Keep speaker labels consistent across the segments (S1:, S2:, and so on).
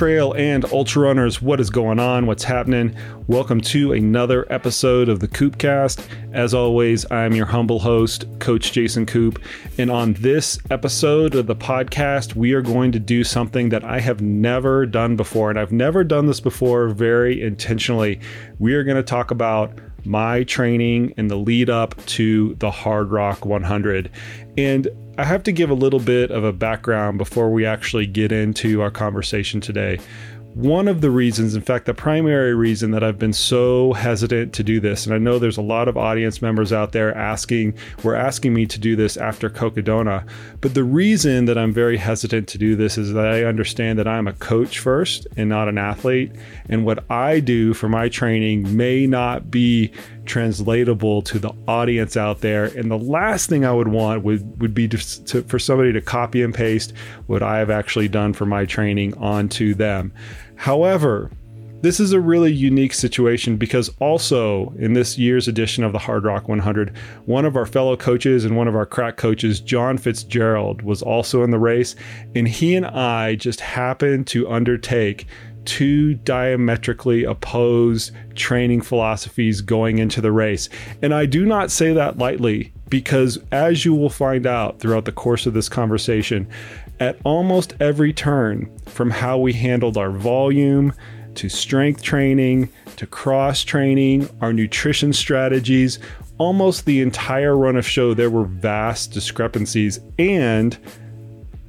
S1: trail and ultra runners, what is going on? What's happening? Welcome to another episode of the KoopCast. As always, I'm your humble host, Coach Jason Koop. And on this episode of the podcast, we are going to do something that I have never done before. And I've never done this before very intentionally. We are going to talk about my training and the lead up to the Hardrock 100. And I have to give a little bit of a background before we actually get into our conversation today. One of the reasons, in fact, the primary reason that I've been so hesitant to do this, and I know there's a lot of audience members out there asking, were asking me to do this after Cocodona, but the reason that I'm very hesitant to do this is that I understand that I'm a coach first and not an athlete. And what I do for my training may not be translatable to the audience out there. And the last thing I would want would, would be to, to, for somebody to copy and paste what I have actually done for my training onto them. However, this is a really unique situation because also in this year's edition of the Hardrock 100, one of our fellow coaches and one of our crack coaches, John Fitzgerald, was also in the race. And he and I just happened to undertake two diametrically opposed training philosophies going into the race. And I do not say that lightly because, as you will find out throughout the course of this conversation, at almost every turn, from how we handled our volume to strength training to cross training, our nutrition strategies, almost the entire run of show, there were vast discrepancies. And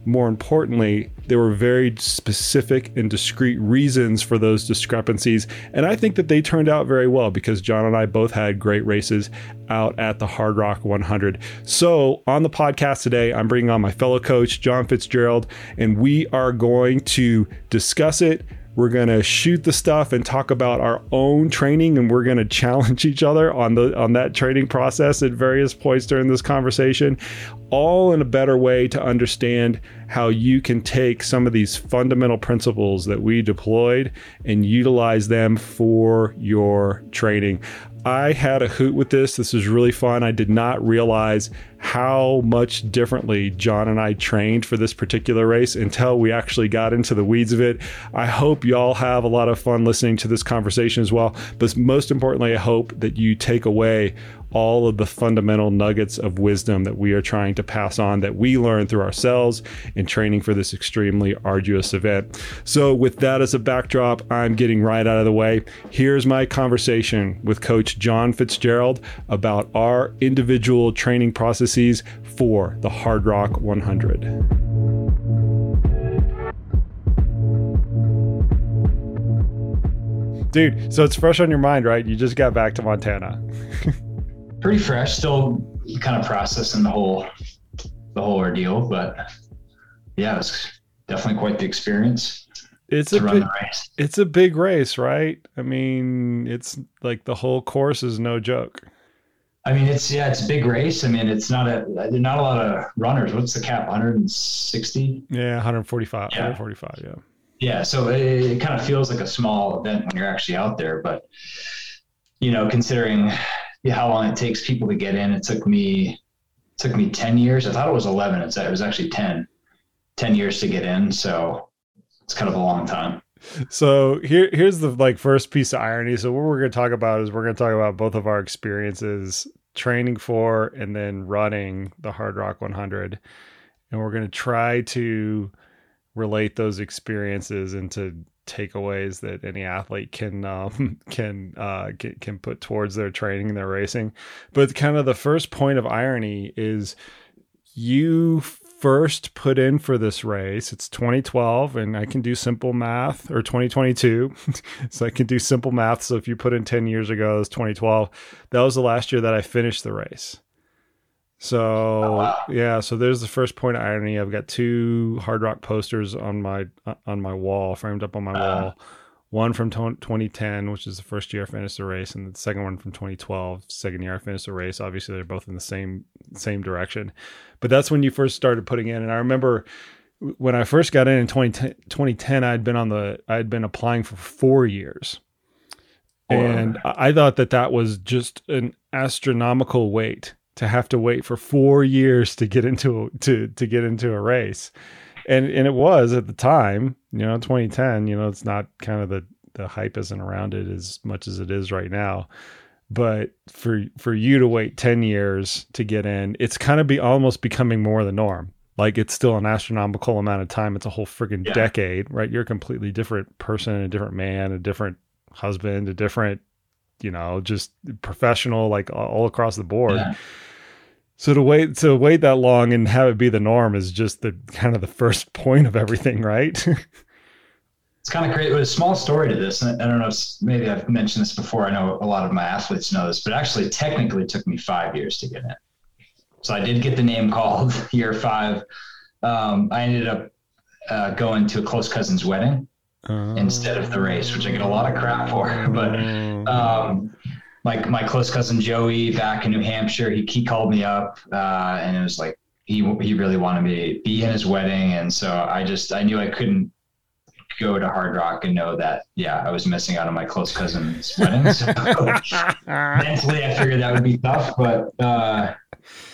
S1: more importantly, there were very specific and discrete reasons for those discrepancies. And I think that they turned out very well because John and I both had great races out at the Hardrock 100. So, on the podcast today, I'm bringing on my fellow coach, John Fitzgerald, and we are going to discuss it we're going to shoot the stuff and talk about our own training and we're going to challenge each other on the on that training process at various points during this conversation all in a better way to understand how you can take some of these fundamental principles that we deployed and utilize them for your training. I had a hoot with this. This was really fun. I did not realize how much differently John and I trained for this particular race until we actually got into the weeds of it. I hope y'all have a lot of fun listening to this conversation as well. But most importantly, I hope that you take away all of the fundamental nuggets of wisdom that we are trying to pass on that we learned through ourselves in training for this extremely arduous event. So, with that as a backdrop, I'm getting right out of the way. Here's my conversation with Coach John Fitzgerald about our individual training for the Hardrock 100. Dude, so it's fresh on your mind, right? You just got back to Montana.
S2: pretty fresh, still kind of processing the whole the whole ordeal, but yeah, it's definitely quite the experience.
S1: It's a big, it's a big race, right? I mean, it's like the whole course is no joke.
S2: I mean, it's yeah, it's a big race. I mean, it's not a not a lot of runners. What's the cap? 160?
S1: Yeah, 145. Yeah. 145. Yeah.
S2: Yeah, so it, it kind of feels like a small event when you're actually out there, but you know, considering how long it takes people to get in. It took me it took me 10 years. I thought it was 11. It's, it was actually 10, 10 years to get in. So it's kind of a long time.
S1: So here, here's the like first piece of irony. So what we're going to talk about is we're going to talk about both of our experiences training for and then running the Hardrock 100, and we're going to try to relate those experiences into takeaways that any athlete can um, can uh, can, can put towards their training and their racing. But kind of the first point of irony is you first put in for this race. It's 2012, and I can do simple math, or 2022. so I can do simple math. So if you put in 10 years ago, it's 2012. That was the last year that I finished the race. So oh, wow. yeah, so there's the first point of irony. I've got two Hardrock posters on my on my wall, framed up on my uh. wall. One from 2010, which is the first year I finished the race, and the second one from 2012, second year I finished the race. Obviously, they're both in the same same direction, but that's when you first started putting in. And I remember when I first got in in 2010, 2010 I'd been on the I'd been applying for four years, and I thought that that was just an astronomical wait to have to wait for four years to get into to to get into a race, and and it was at the time, you know, 2010. You know, it's not kind of the the hype isn't around it as much as it is right now. But for for you to wait 10 years to get in, it's kind of be almost becoming more the norm. Like it's still an astronomical amount of time. It's a whole freaking yeah. decade, right? You're a completely different person, a different man, a different husband, a different, you know, just professional, like all across the board. Yeah. So to wait to wait that long and have it be the norm is just the kind of the first point of everything, right?
S2: it's kind of great. It was a small story to this. And I don't know if maybe I've mentioned this before. I know a lot of my athletes know this, but actually technically it took me five years to get in. So I did get the name called year five. Um, I ended up uh, going to a close cousin's wedding uh, instead of the race, which I get a lot of crap for. But um, my my close cousin Joey back in New Hampshire, he he called me up uh, and it was like he he really wanted me to be in his wedding, and so I just I knew I couldn't go to Hardrock and know that yeah I was missing out on my close cousin's wedding. So mentally, I figured that would be tough, but. Uh,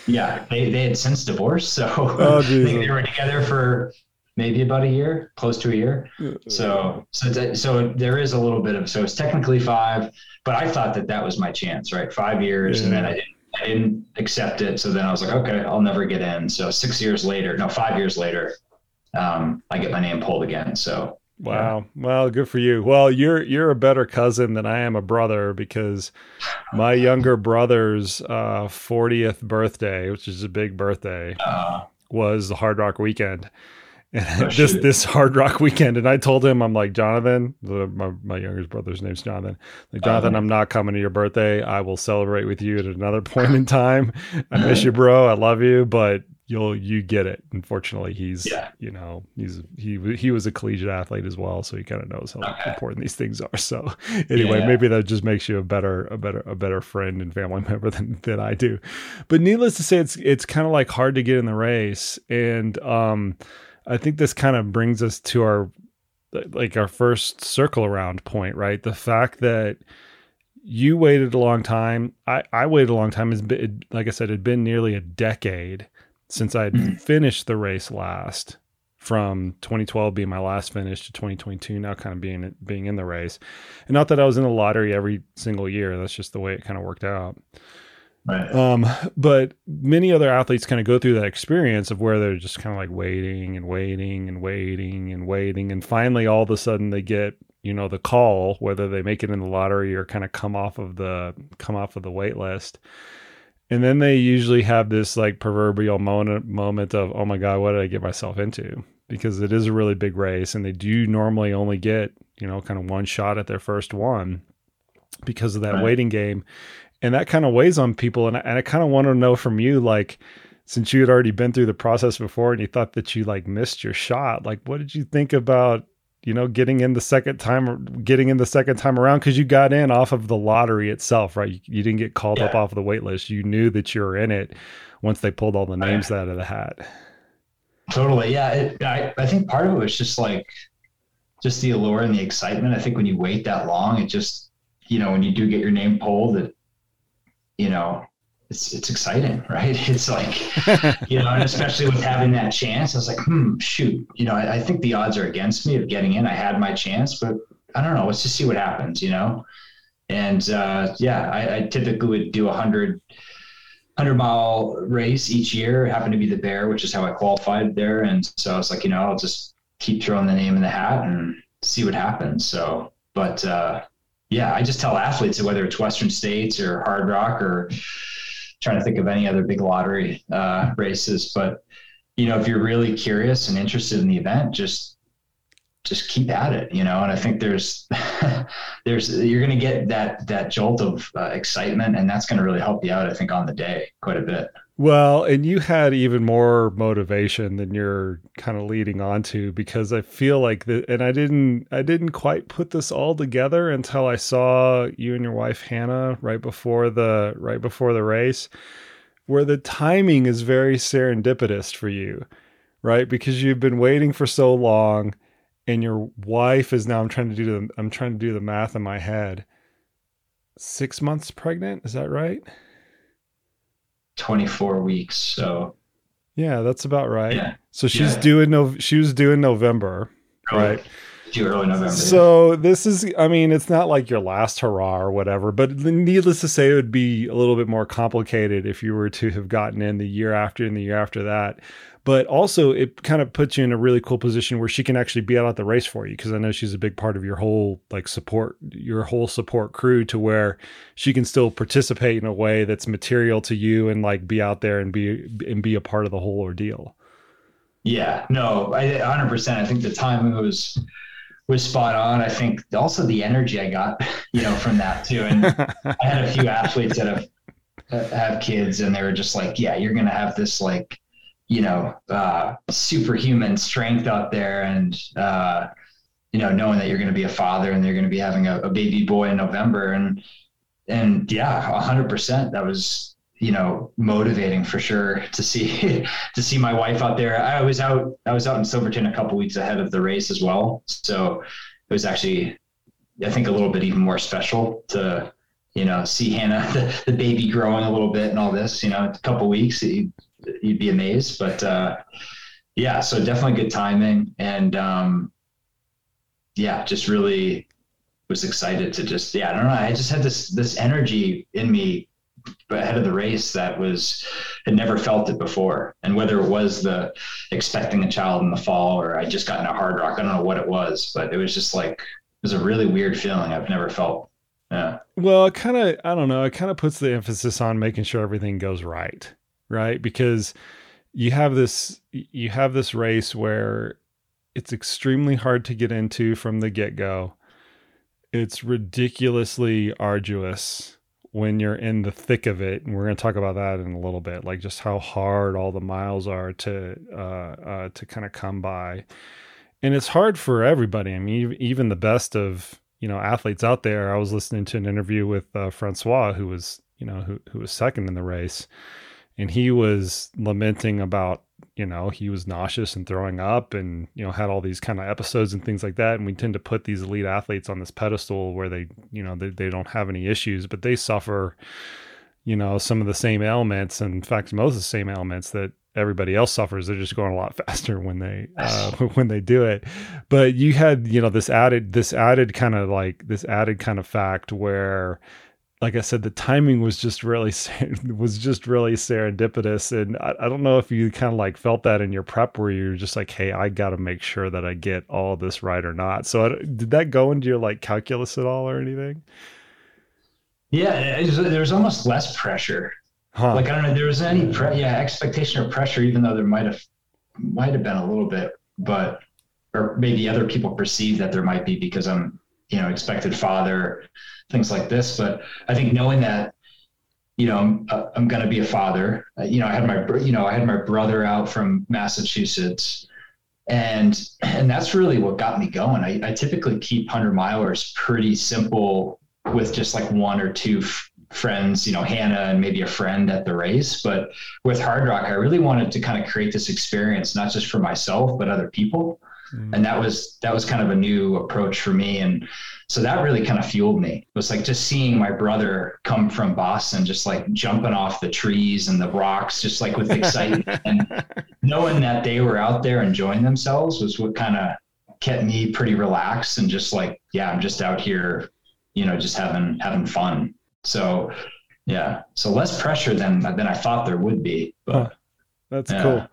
S2: yeah, they, they had since divorced, so oh, they were together for maybe about a year, close to a year. So so so there is a little bit of so it's technically five, but I thought that that was my chance, right? Five years, yeah. and then I didn't I didn't accept it. So then I was like, okay, I'll never get in. So six years later, no, five years later, um, I get my name pulled again. So
S1: Wow. Well, good for you. Well, you're you're a better cousin than I am a brother because my younger brother's uh, 40th birthday, which is a big birthday, uh, was the Hardrock weekend. And oh, this Hardrock weekend, and I told him, I'm like Jonathan, the, my my youngest brother's name's Jonathan. Like Jonathan, uh, I'm not coming to your birthday. I will celebrate with you at another point in time. I miss you, bro. I love you, but you'll you get it. Unfortunately, he's yeah. you know he's he he was a collegiate athlete as well, so he kind of knows how okay. important these things are. So anyway, yeah. maybe that just makes you a better a better a better friend and family member than than I do. But needless to say, it's it's kind of like hard to get in the race, and um, I think this kind of brings us to our like our first circle around point, right? The fact that you waited a long time. I, I waited a long time. It's been, like I said, it had been nearly a decade since I'd mm-hmm. finished the race last from 2012 being my last finish to 2022 now kind of being being in the race and not that i was in the lottery every single year that's just the way it kind of worked out right. um, but many other athletes kind of go through that experience of where they're just kind of like waiting and waiting and waiting and waiting and finally all of a sudden they get you know the call whether they make it in the lottery or kind of come off of the come off of the wait list and then they usually have this like proverbial moment moment of, oh my God, what did I get myself into? Because it is a really big race and they do normally only get, you know, kind of one shot at their first one because of that right. waiting game. And that kind of weighs on people. And I, and I kind of want to know from you, like, since you had already been through the process before and you thought that you like missed your shot, like, what did you think about you know, getting in the second time, getting in the second time around because you got in off of the lottery itself, right? You, you didn't get called yeah. up off of the wait list. You knew that you were in it once they pulled all the names out of the hat.
S2: Totally, yeah. It, I I think part of it was just like just the allure and the excitement. I think when you wait that long, it just you know when you do get your name pulled, it you know it's it's exciting, right? It's like, you know, and especially with having that chance, I was like, hmm, shoot, you know, I, I, think the odds are against me of getting in. I had my chance, but I don't know. Let's just see what happens, you know. And uh, yeah, I, I, typically would do a hundred. 100 mile race each year it happened to be the bear which is how i qualified there and so i was like you know i'll just keep throwing the name in the hat and see what happens so but uh, yeah i just tell athletes whether it's western states or Hardrock or trying to think of any other big lottery uh, races. But you know, if you're really curious and interested in the event, just just keep at it, you know. And I think there's there's you're going to get that that jolt of uh, excitement, and that's going to really help you out. I think on the day quite a bit.
S1: Well, and you had even more motivation than you're kind of leading on to because I feel like that and I didn't I didn't quite put this all together until I saw you and your wife Hannah right before the right before the race where the timing is very serendipitous for you, right? Because you've been waiting for so long and your wife is now I'm trying to do the I'm trying to do the math in my head. 6 months pregnant, is that right?
S2: 24 weeks. So
S1: yeah, that's about right.
S2: Yeah.
S1: So she's
S2: Yeah.
S1: doing no, she was doing November,
S2: early-
S1: right?
S2: due early November.
S1: So this is, I mean, it's not like your last hurrah or whatever, but needless to say, it would be a little bit more complicated if you were to have gotten in the year after and the year after that. But also, it kind of puts you in a really cool position where she can actually be out at the race for you because I know she's a big part of your whole like support, your whole support crew to where she can still participate in a way that's material to you and like be out there and be and be a part of the whole ordeal.
S2: Yeah, no, I 100%. I think the timing was was spot on. I think also the energy I got, you know, from that too. And I had a few athletes that have have kids, and they were just like, "Yeah, you're gonna have this like, you know, uh, superhuman strength out there, and uh, you know, knowing that you're gonna be a father and they're gonna be having a, a baby boy in November, and and yeah, hundred percent. That was you know motivating for sure to see to see my wife out there i was out i was out in silverton a couple weeks ahead of the race as well so it was actually i think a little bit even more special to you know see hannah the, the baby growing a little bit and all this you know a couple weeks you'd be amazed but uh yeah so definitely good timing and um yeah just really was excited to just yeah i don't know i just had this this energy in me ahead of the race that was had never felt it before and whether it was the expecting a child in the fall or i just got in a Hardrock i don't know what it was but it was just like it was a really weird feeling i've never felt yeah.
S1: Well, it kind of, I don't know, it kind of puts the emphasis on making sure everything goes right, right? Because you have this, you have this race where it's extremely hard to get into from the get go. It's ridiculously arduous when you're in the thick of it, and we're going to talk about that in a little bit, like just how hard all the miles are to uh, uh, to kind of come by, and it's hard for everybody. I mean, even the best of you know athletes out there. I was listening to an interview with uh, Francois, who was you know who who was second in the race, and he was lamenting about you know he was nauseous and throwing up, and you know had all these kind of episodes and things like that. And we tend to put these elite athletes on this pedestal where they you know they, they don't have any issues, but they suffer you know some of the same ailments, and in fact most of the same ailments that everybody else suffers. They're just going a lot faster when they uh, when they do it. But you had you know this added this added kind of like this added kind of fact where like i said the timing was just really was just really serendipitous. And i, I don't know if you kind of like felt that in your prep where you're just like hey i got to make sure that i get all this right or not. So did that go into your like calculus at all or anything?
S2: Yeah was, there was almost less pressure.
S1: Huh.
S2: like i don't know there was any pre- yeah. expectation or pressure even though there might have might have been a little bit but or maybe other people perceive that there might be because i'm you know expected father things like this but i think knowing that you know i'm, uh, I'm going to be a father uh, you know i had my you know i had my brother out from massachusetts and and that's really what got me going i, I typically keep 100 milers pretty simple with just like one or two f- friends, you know, Hannah and maybe a friend at the race. But with Hardrock, I really wanted to kind of create this experience, not just for myself, but other people. Mm-hmm. And that was that was kind of a new approach for me. And so that really kind of fueled me. It was like just seeing my brother come from Boston, just like jumping off the trees and the rocks, just like with excitement. and knowing that they were out there enjoying themselves was what kind of kept me pretty relaxed and just like, yeah, I'm just out here you know just having having fun so yeah so less pressure than than i thought there would be but huh.
S1: that's yeah. cool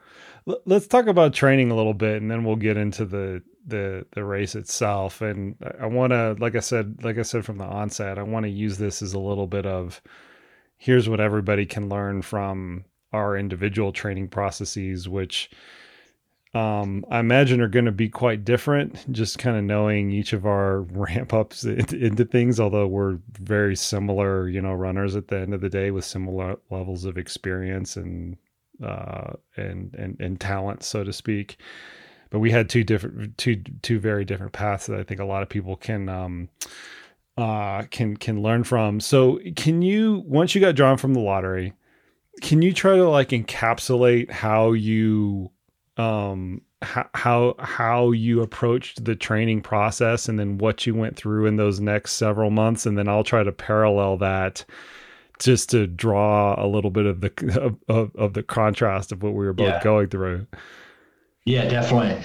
S1: let's talk about training a little bit and then we'll get into the the the race itself. And i want to like i said like i said from the onset i want to use this as a little bit of here's what everybody can learn from our individual training processes which um, I imagine are going to be quite different, just kind of knowing each of our ramp ups into things, although we're very similar, you know, runners at the end of the day with similar levels of experience and, uh, and, and, and talent, so to speak. But we had two different, two, two very different paths that I think a lot of people can, um, uh, can, can learn from. So can you, once you got drawn from the lottery, can you try to like encapsulate how you um how how you approached the training process and then what you went through in those next several months and then I'll try to parallel that just to draw a little bit of the of, of, of the contrast of what we were both yeah. going through.
S2: Yeah, definitely.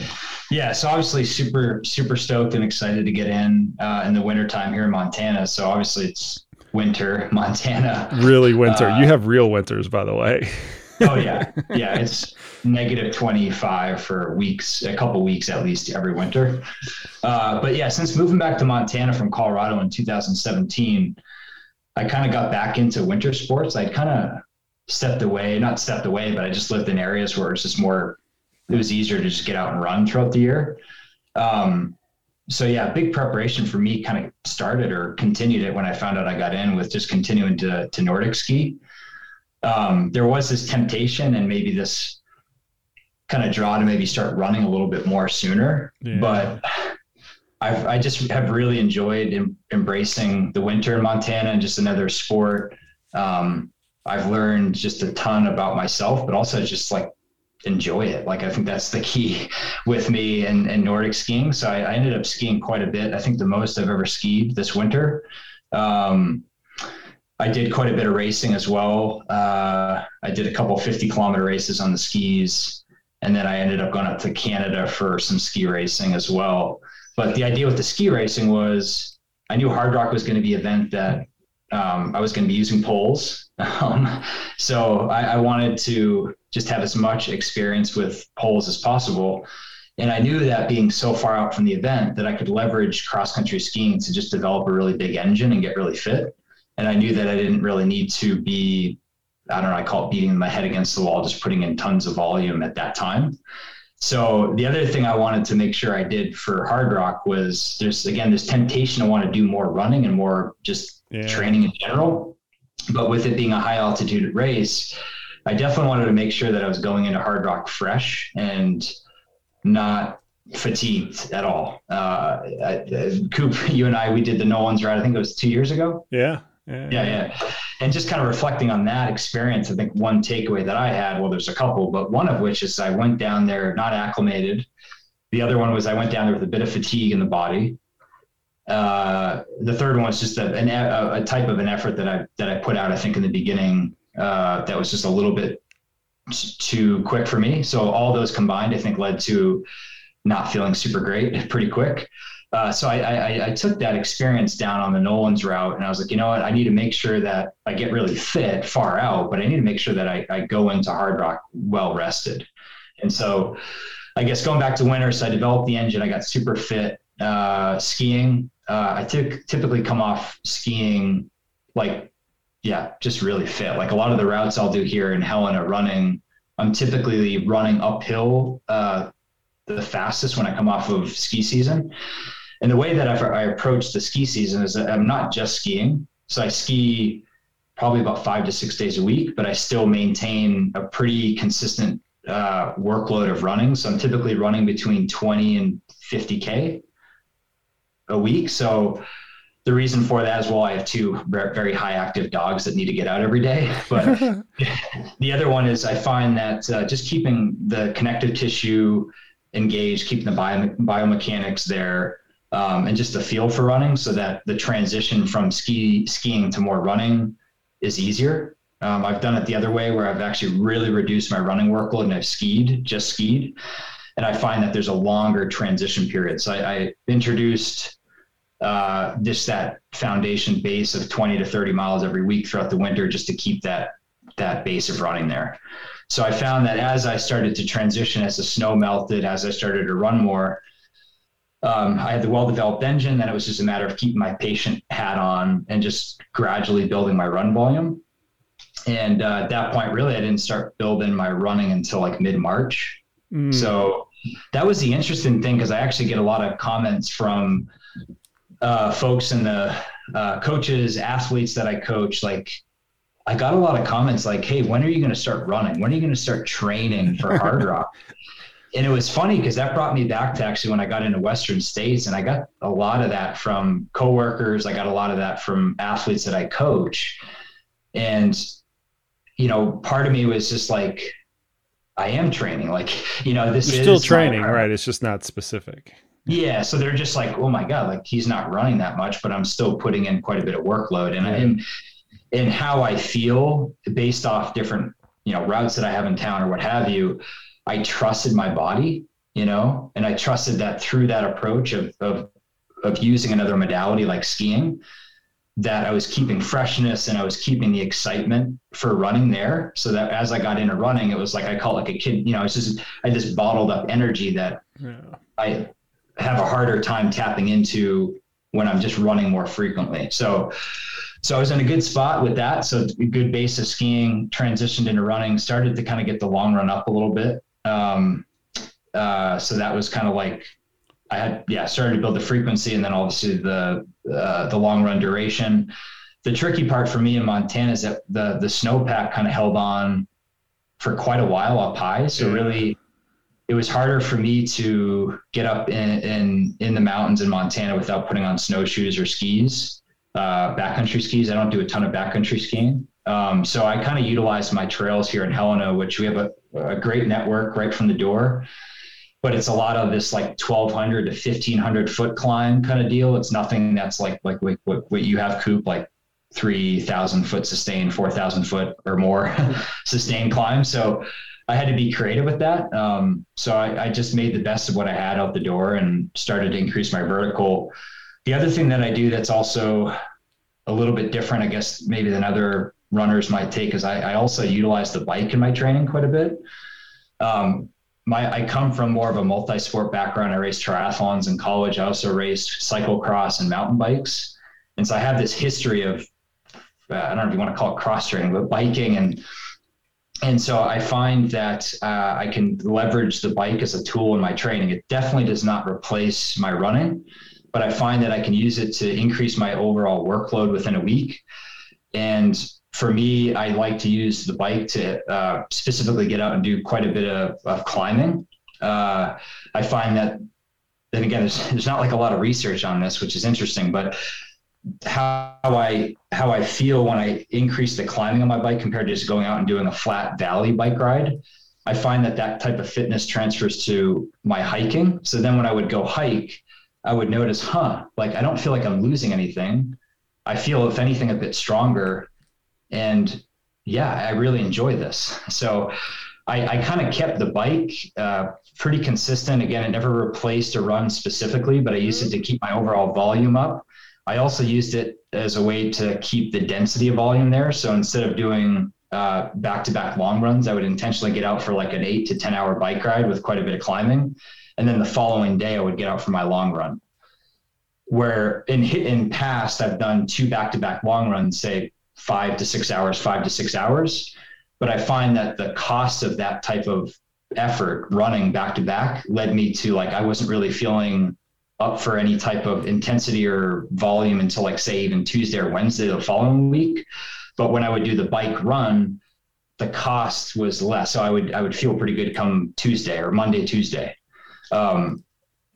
S2: Yeah, so obviously super super stoked and excited to get in uh, in the wintertime here in Montana. So obviously it's winter, Montana.
S1: Really winter. Uh, you have real winters, by the way.
S2: oh yeah, yeah. It's negative twenty five for weeks, a couple weeks at least every winter. Uh, but yeah, since moving back to Montana from Colorado in 2017, I kind of got back into winter sports. I kind of stepped away, not stepped away, but I just lived in areas where it's just more. It was easier to just get out and run throughout the year. Um, so yeah, big preparation for me kind of started or continued it when I found out I got in with just continuing to to Nordic ski. Um, there was this temptation and maybe this kind of draw to maybe start running a little bit more sooner, yeah. but I've, I just have really enjoyed em- embracing the winter in Montana and just another sport. Um, I've learned just a ton about myself, but also just like enjoy it. Like I think that's the key with me and, and Nordic skiing. So I, I, ended up skiing quite a bit. I think the most I've ever skied this winter. Um, I did quite a bit of racing as well. Uh, I did a couple 50 kilometer races on the skis, and then I ended up going up to Canada for some ski racing as well. But the idea with the ski racing was I knew Hardrock was going to be an event that um, I was going to be using poles. Um, so I, I, wanted to just have as much experience with poles as possible. And I knew that being so far out from the event that I could leverage cross country skiing to just develop a really big engine and get really fit. And I knew that I didn't really need to be, I don't know, I call it beating my head against the wall, just putting in tons of volume at that time. So the other thing I wanted to make sure I did for Hardrock was there's again this temptation to want to do more running and more just yeah. training in general. But with it being a high altitude race, I definitely wanted to make sure that I was going into Hardrock fresh and not fatigued at all. Uh, Koop, you and I, we did the Nolans ride. I think it was two years ago.
S1: Yeah.
S2: Yeah, yeah. And just kind of reflecting on that experience, I think one takeaway that I had, well, there's a couple, but one of which is I went down there not acclimated. The other one was I went down there with a bit of fatigue in the body. Uh, the third one was just a, a, a, type of an effort that I that I put out. I think in the beginning uh, that was just a little bit too quick for me. So all those combined, I think, led to not feeling super great pretty quick. Uh, so I, I, I, took that experience down on the Nolans route, and I was like, you know what, I need to make sure that I get really fit far out, but I need to make sure that I, I go into Hardrock well rested. And so, I guess going back to winter, so I developed the engine. I got super fit uh, skiing. Uh, typically come off skiing like, yeah, just really fit. Like a lot of the routes I'll do here in Helena running, I'm typically running uphill uh, the fastest when I come off of ski season. And the way that I, I approach the ski season is that I'm not just skiing. So I ski probably about five to six days a week, but I still maintain a pretty consistent uh, workload of running. So I'm typically running between 20 and 50K a week. So the reason for that is well, I have two very high active dogs that need to get out every day. But the other one is I find that uh, just keeping the connective tissue engaged, keeping the bio, biomechanics there, um, and just a feel for running so that the transition from ski skiing to more running is easier. Um, I've done it the other way where I've actually really reduced my running workload and I've skied, just skied. And I find that there's a longer transition period. So I, I introduced uh, just that foundation base of 20 to 30 miles every week throughout the winter just to keep that that base of running there. So I found that as I started to transition, as the snow melted, as I started to run more, um, I had the well developed engine. Then it was just a matter of keeping my patient hat on and just gradually building my run volume. And uh, at that point, really, I didn't start building my running until like mid March. Mm. So that was the interesting thing because I actually get a lot of comments from uh, folks and the uh, coaches, athletes that I coach, like, I got a lot of comments like, "Hey, when are you going to start running? When are you going to start training for Hardrock?" And it was funny because that brought me back to actually when I got into Western States, and I got a lot of that from coworkers. I got a lot of that from athletes that I coach, and you know, part of me was just like, I am training. Like, you know, this
S1: You're is still training, right? It's just not specific.
S2: Yeah, so they're just like, oh my god, like he's not running that much, but I'm still putting in quite a bit of workload, and, and and how I feel based off different, you know, routes that I have in town or what have you, I trusted my body, you know, and I trusted that through that approach of, of, of using another modality like skiing, that I was keeping freshness and I was keeping the excitement for running there. So that as I got into running, it was like I call it like a kid, you know, it's just I had this bottled up energy that yeah. I have a harder time tapping into when I'm just running more frequently. So so I was in a good spot with that. So a good base of skiing, transitioned into running, started to kind of get the long run up a little bit. Um, uh, so that was kind of like I had yeah started to build the frequency and then obviously the uh, the long run duration. The tricky part for me in Montana is that the the snowpack kind of held on for quite a while up high. So really, it was harder for me to get up in in, in the mountains in Montana without putting on snowshoes or skis, uh, backcountry skis. I don't do a ton of backcountry skiing. Um, so I kind of utilized my trails here in Helena, which we have a, a great network right from the door but it's a lot of this like 1200 to 1500 foot climb kind of deal. It's nothing that's like, like what, what you have Koop, like 3000 foot sustained, 4000 foot or more sustained climb. So I had to be creative with that. Um, so I, I just made the best of what I had out the door and started to increase my vertical. The other thing that I do that's also a little bit different, I guess, maybe than other runners might take is I, I also utilize the bike in my training quite a bit. Um, my I come from more of a multi-sport background. I raced triathlons in college. I also raced cyclocross and mountain bikes, and so I have this history of uh, I don't know if you want to call it cross training, but biking and and so I find that uh, I can leverage the bike as a tool in my training. It definitely does not replace my running, but I find that I can use it to increase my overall workload within a week. And for me, I like to use the bike to uh, specifically get out and do quite a bit of, of climbing. Uh, I find that, and again, there's, there's not like a lot of research on this, which is interesting, but how I how I feel when I increase the climbing on my bike compared to just going out and doing a flat valley bike ride, I find that that type of fitness transfers to my hiking. So then when I would go hike, I would notice, huh, like I don't feel like I'm losing anything. I feel, if anything, a bit stronger and yeah, I really enjoy this. So I, I kind of kept the bike uh, pretty consistent. Again, it never replaced a run specifically, but I used it to keep my overall volume up. I also used it as a way to keep the density of volume there. So instead of doing back to back long runs, I would intentionally get out for like an eight to 10 hour bike ride with quite a bit of climbing. And then the following day, I would get out for my long run. Where in in past, I've done two back to back long runs, say five to six hours, five to six hours. But I find that the cost of that type of effort running back to back led me to like, I wasn't really feeling up for any type of intensity or volume until like, say, even Tuesday or Wednesday the following week. But when I would do the bike run, the cost was less. So I would, I would feel pretty good come Tuesday or Monday, Tuesday. Um,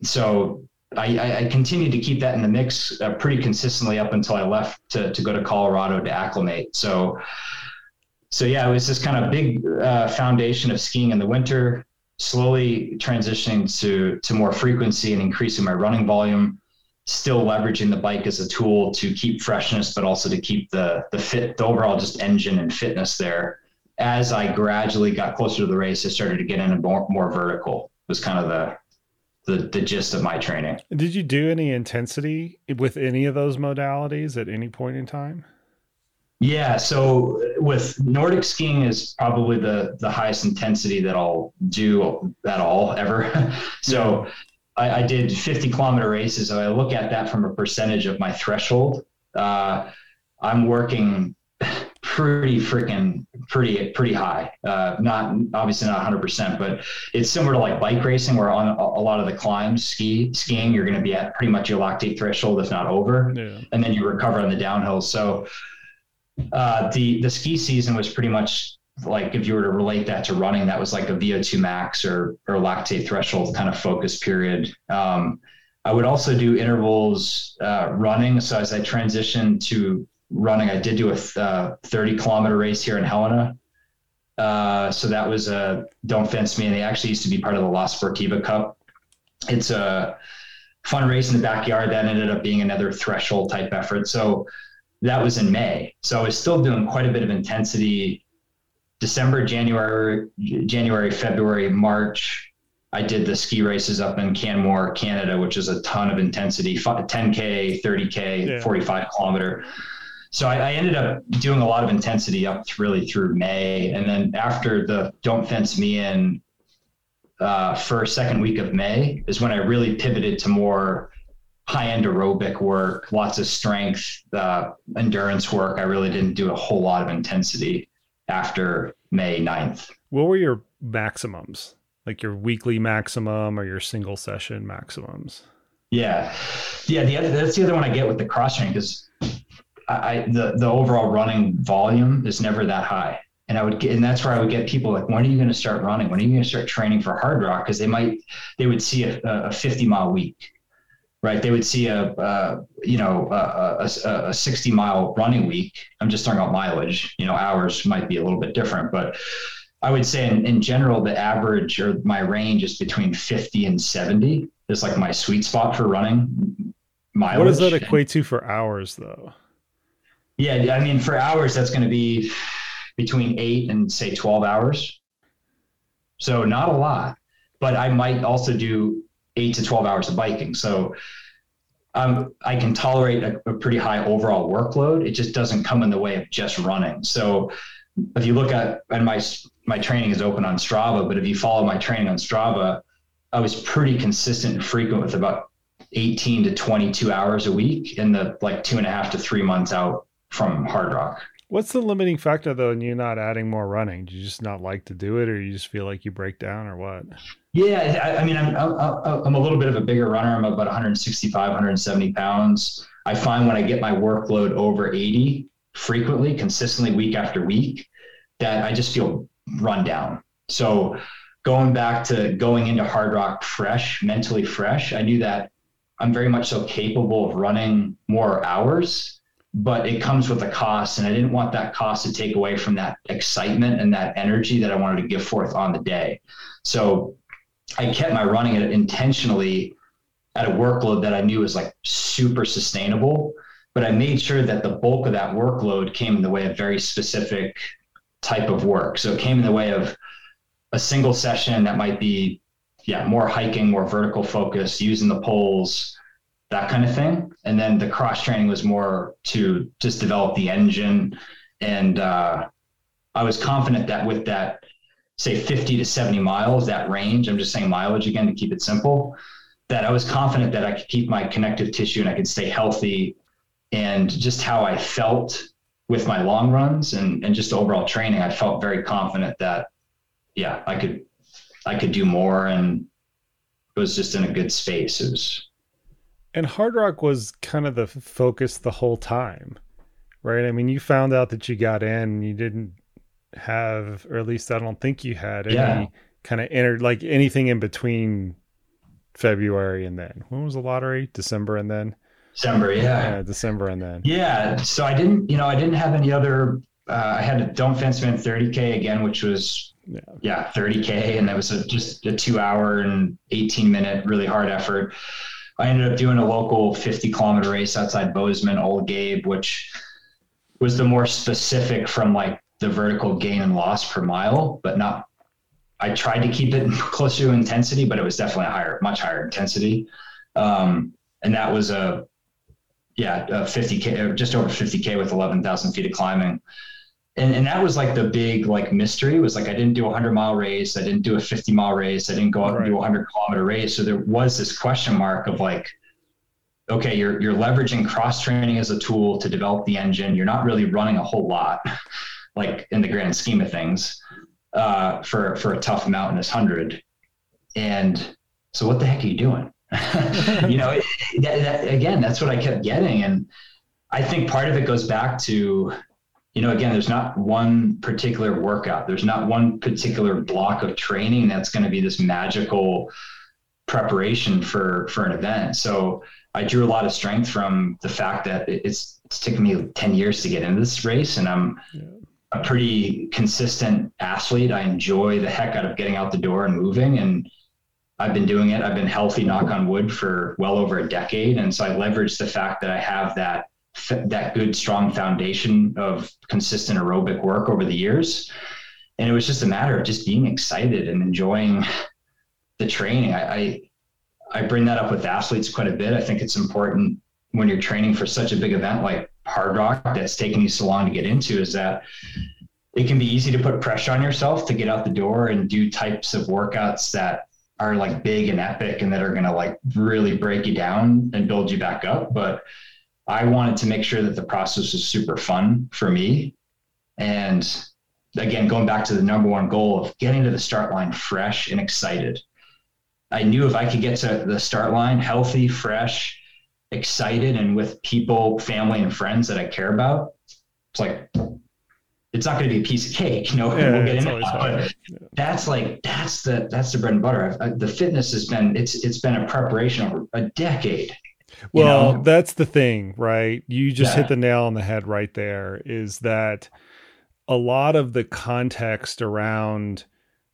S2: so I, I, continued to keep that in the mix uh, pretty consistently up until I left to, to go to Colorado to acclimate. So, so yeah, it was this kind of big uh, foundation of skiing in the winter, slowly transitioning to to more frequency and increasing my running volume. Still leveraging the bike as a tool to keep freshness, but also to keep the the fit, the overall just engine and fitness there. As I gradually got closer to the race, I started to get into more, more vertical. Was kind of the the, the gist of my training.
S1: Did you do any intensity with any of those modalities at any point in time?
S2: Yeah, so with Nordic skiing is probably the the highest intensity that I'll do at all ever. so I, I, did 50 kilometer races. So I look at that from a percentage of my threshold. Uh, I'm working pretty freaking pretty pretty high. Uh, not obviously not 100, percent but it's similar to like bike racing, where on a lot of the climbs, ski skiing, you're going to be at pretty much your lactate threshold, if not over, yeah. and then you recover on the downhill. So uh, the the ski season was pretty much like if you were to relate that to running, that was like a VO2 max or or lactate threshold kind of focus period. Um, I would also do intervals uh, running. So as I transitioned to running. I did do a uh, 30 kilometer race here in Helena. Uh, so that was a Don't Fence Me. And they actually used to be part of the La Sportiva Cup. It's a fun race in the backyard that ended up being another threshold type effort. So that was in May. So I was still doing quite a bit of intensity. December, January, January, February, March. I did the ski races up in Canmore, Canada, which is a ton of intensity 10K, 30K, yeah. 45 kilometer. So I, I, ended up doing a lot of intensity up really through May. And then after the Don't Fence Me In uh, first, second week of May is when I really pivoted to more high end aerobic work, lots of strength, uh, endurance work. I really didn't do a whole lot of intensity after May 9th.
S1: What were your maximums? Like your weekly maximum or your single session maximums?
S2: Yeah. Yeah. The other, that's the other one I get with the cross training because I, the, the overall running volume is never that high. And I would get, and that's where I would get people like, when are you going to start running? When are you going to start training for Hardrock? Because they might, they would see a, a 50 mile week right? They would see a, a you know a, a, a, 60 mile running week. I'm just talking about mileage. You know, hours might be a little bit different, but I would say in, in general, the average or my range is between 50 and 70 is like my sweet spot for running
S1: mileage. What does that equate to for hours though?
S2: Yeah, I mean, for hours, that's going to be between eight and say 12 hours. So not a lot, but I might also do eight to 12 hours of biking. So um, I can tolerate a, a, pretty high overall workload. It just doesn't come in the way of just running. So if you look at, and my, my training is open on Strava, but if you follow my training on Strava, I was pretty consistent and frequent with about 18 to 22 hours a week in the like two and a half to three months out from Hardrock.
S1: What's the limiting factor though in you not adding more running? Do you just not like to do it, or you just feel like you break down, or what?
S2: Yeah, I, I mean, I'm, I'm a little bit of a bigger runner. I'm about 165, 170 pounds. I find when I get my workload over 80 frequently, consistently, week after week, that I just feel run down. So going back to going into Hardrock fresh, mentally fresh, I knew that I'm very much so capable of running more hours but it comes with a cost and i didn't want that cost to take away from that excitement and that energy that i wanted to give forth on the day. So i kept my running it intentionally at a workload that i knew was like super sustainable but i made sure that the bulk of that workload came in the way of very specific type of work. So it came in the way of a single session that might be yeah more hiking more vertical focus using the poles that kind of thing. And then the cross training was more to just develop the engine. And uh, I was confident that with that, say 50 to 70 miles, that range, I'm just saying mileage again to keep it simple, that I was confident that I could keep my connective tissue and I could stay healthy. And just how I felt with my long runs and, and just overall training, I felt very confident that, yeah, I could, I could do more and it was just in a good space. It was,
S1: and Hardrock was kind of the focus the whole time, right? I mean, you found out that you got in, you didn't have, or at least I don't think you had any yeah. kind of entered like anything in between February and then. When was the lottery? December and then.
S2: December, yeah.
S1: yeah December and then.
S2: Yeah. So I didn't, you know, I didn't have any other. Uh, I had a Don't Fence Me In 30k again, which was yeah, yeah 30k, and that was a, just a two hour and 18 minute really hard effort. I ended up doing a local 50 kilometer race outside Bozeman, Old Gabe, which was the more specific from like the vertical gain and loss per mile, but not. I tried to keep it close to intensity, but it was definitely a higher, much higher intensity. Um, and that was a, yeah, a 50k, just over 50k with 11,000 feet of climbing and, and that was like the big like mystery was like I didn't do a hundred mile race, I didn't do a fifty mile race, I didn't go out right. and do a hundred kilometer race. So there was this question mark of like, okay, you're you're leveraging cross training as a tool to develop the engine. You're not really running a whole lot, like in the grand scheme of things, uh, for for a tough mountainous hundred. And so what the heck are you doing? you know, that, that, again, that's what I kept getting, and I think part of it goes back to you know, again, there's not one particular workout. There's not one particular block of training that's going to be this magical preparation for for an event. So I drew a lot of strength from the fact that it's it's taken me 10 years to get into this race and I'm yeah. a pretty consistent athlete. I enjoy the heck out of getting out the door and moving and I've been doing it. I've been healthy, knock on wood, for well over a decade. And so I leverage the fact that I have that that good strong foundation of consistent aerobic work over the years and it was just a matter of just being excited and enjoying the training I, I I bring that up with athletes quite a bit. I think it's important when you're training for such a big event like Hardrock that's taken you so long to get into is that it can be easy to put pressure on yourself to get out the door and do types of workouts that are like big and epic and that are going to like really break you down and build you back up. But I wanted to make sure that the process was super fun for me. And again, going back to the number one goal of getting to the start line fresh and excited. I knew if I could get to the start line healthy, fresh, excited, and with people, family, and friends that I care about, it's like it's not going to be a piece of cake. You know, yeah, we'll get into that, but yeah. that's like that's the that's the bread and butter. I, the fitness has been it's it's been a preparation over a decade.
S1: Well, know? that's the thing, right? You just yeah. hit the nail on the head right there. Is that a lot of the context around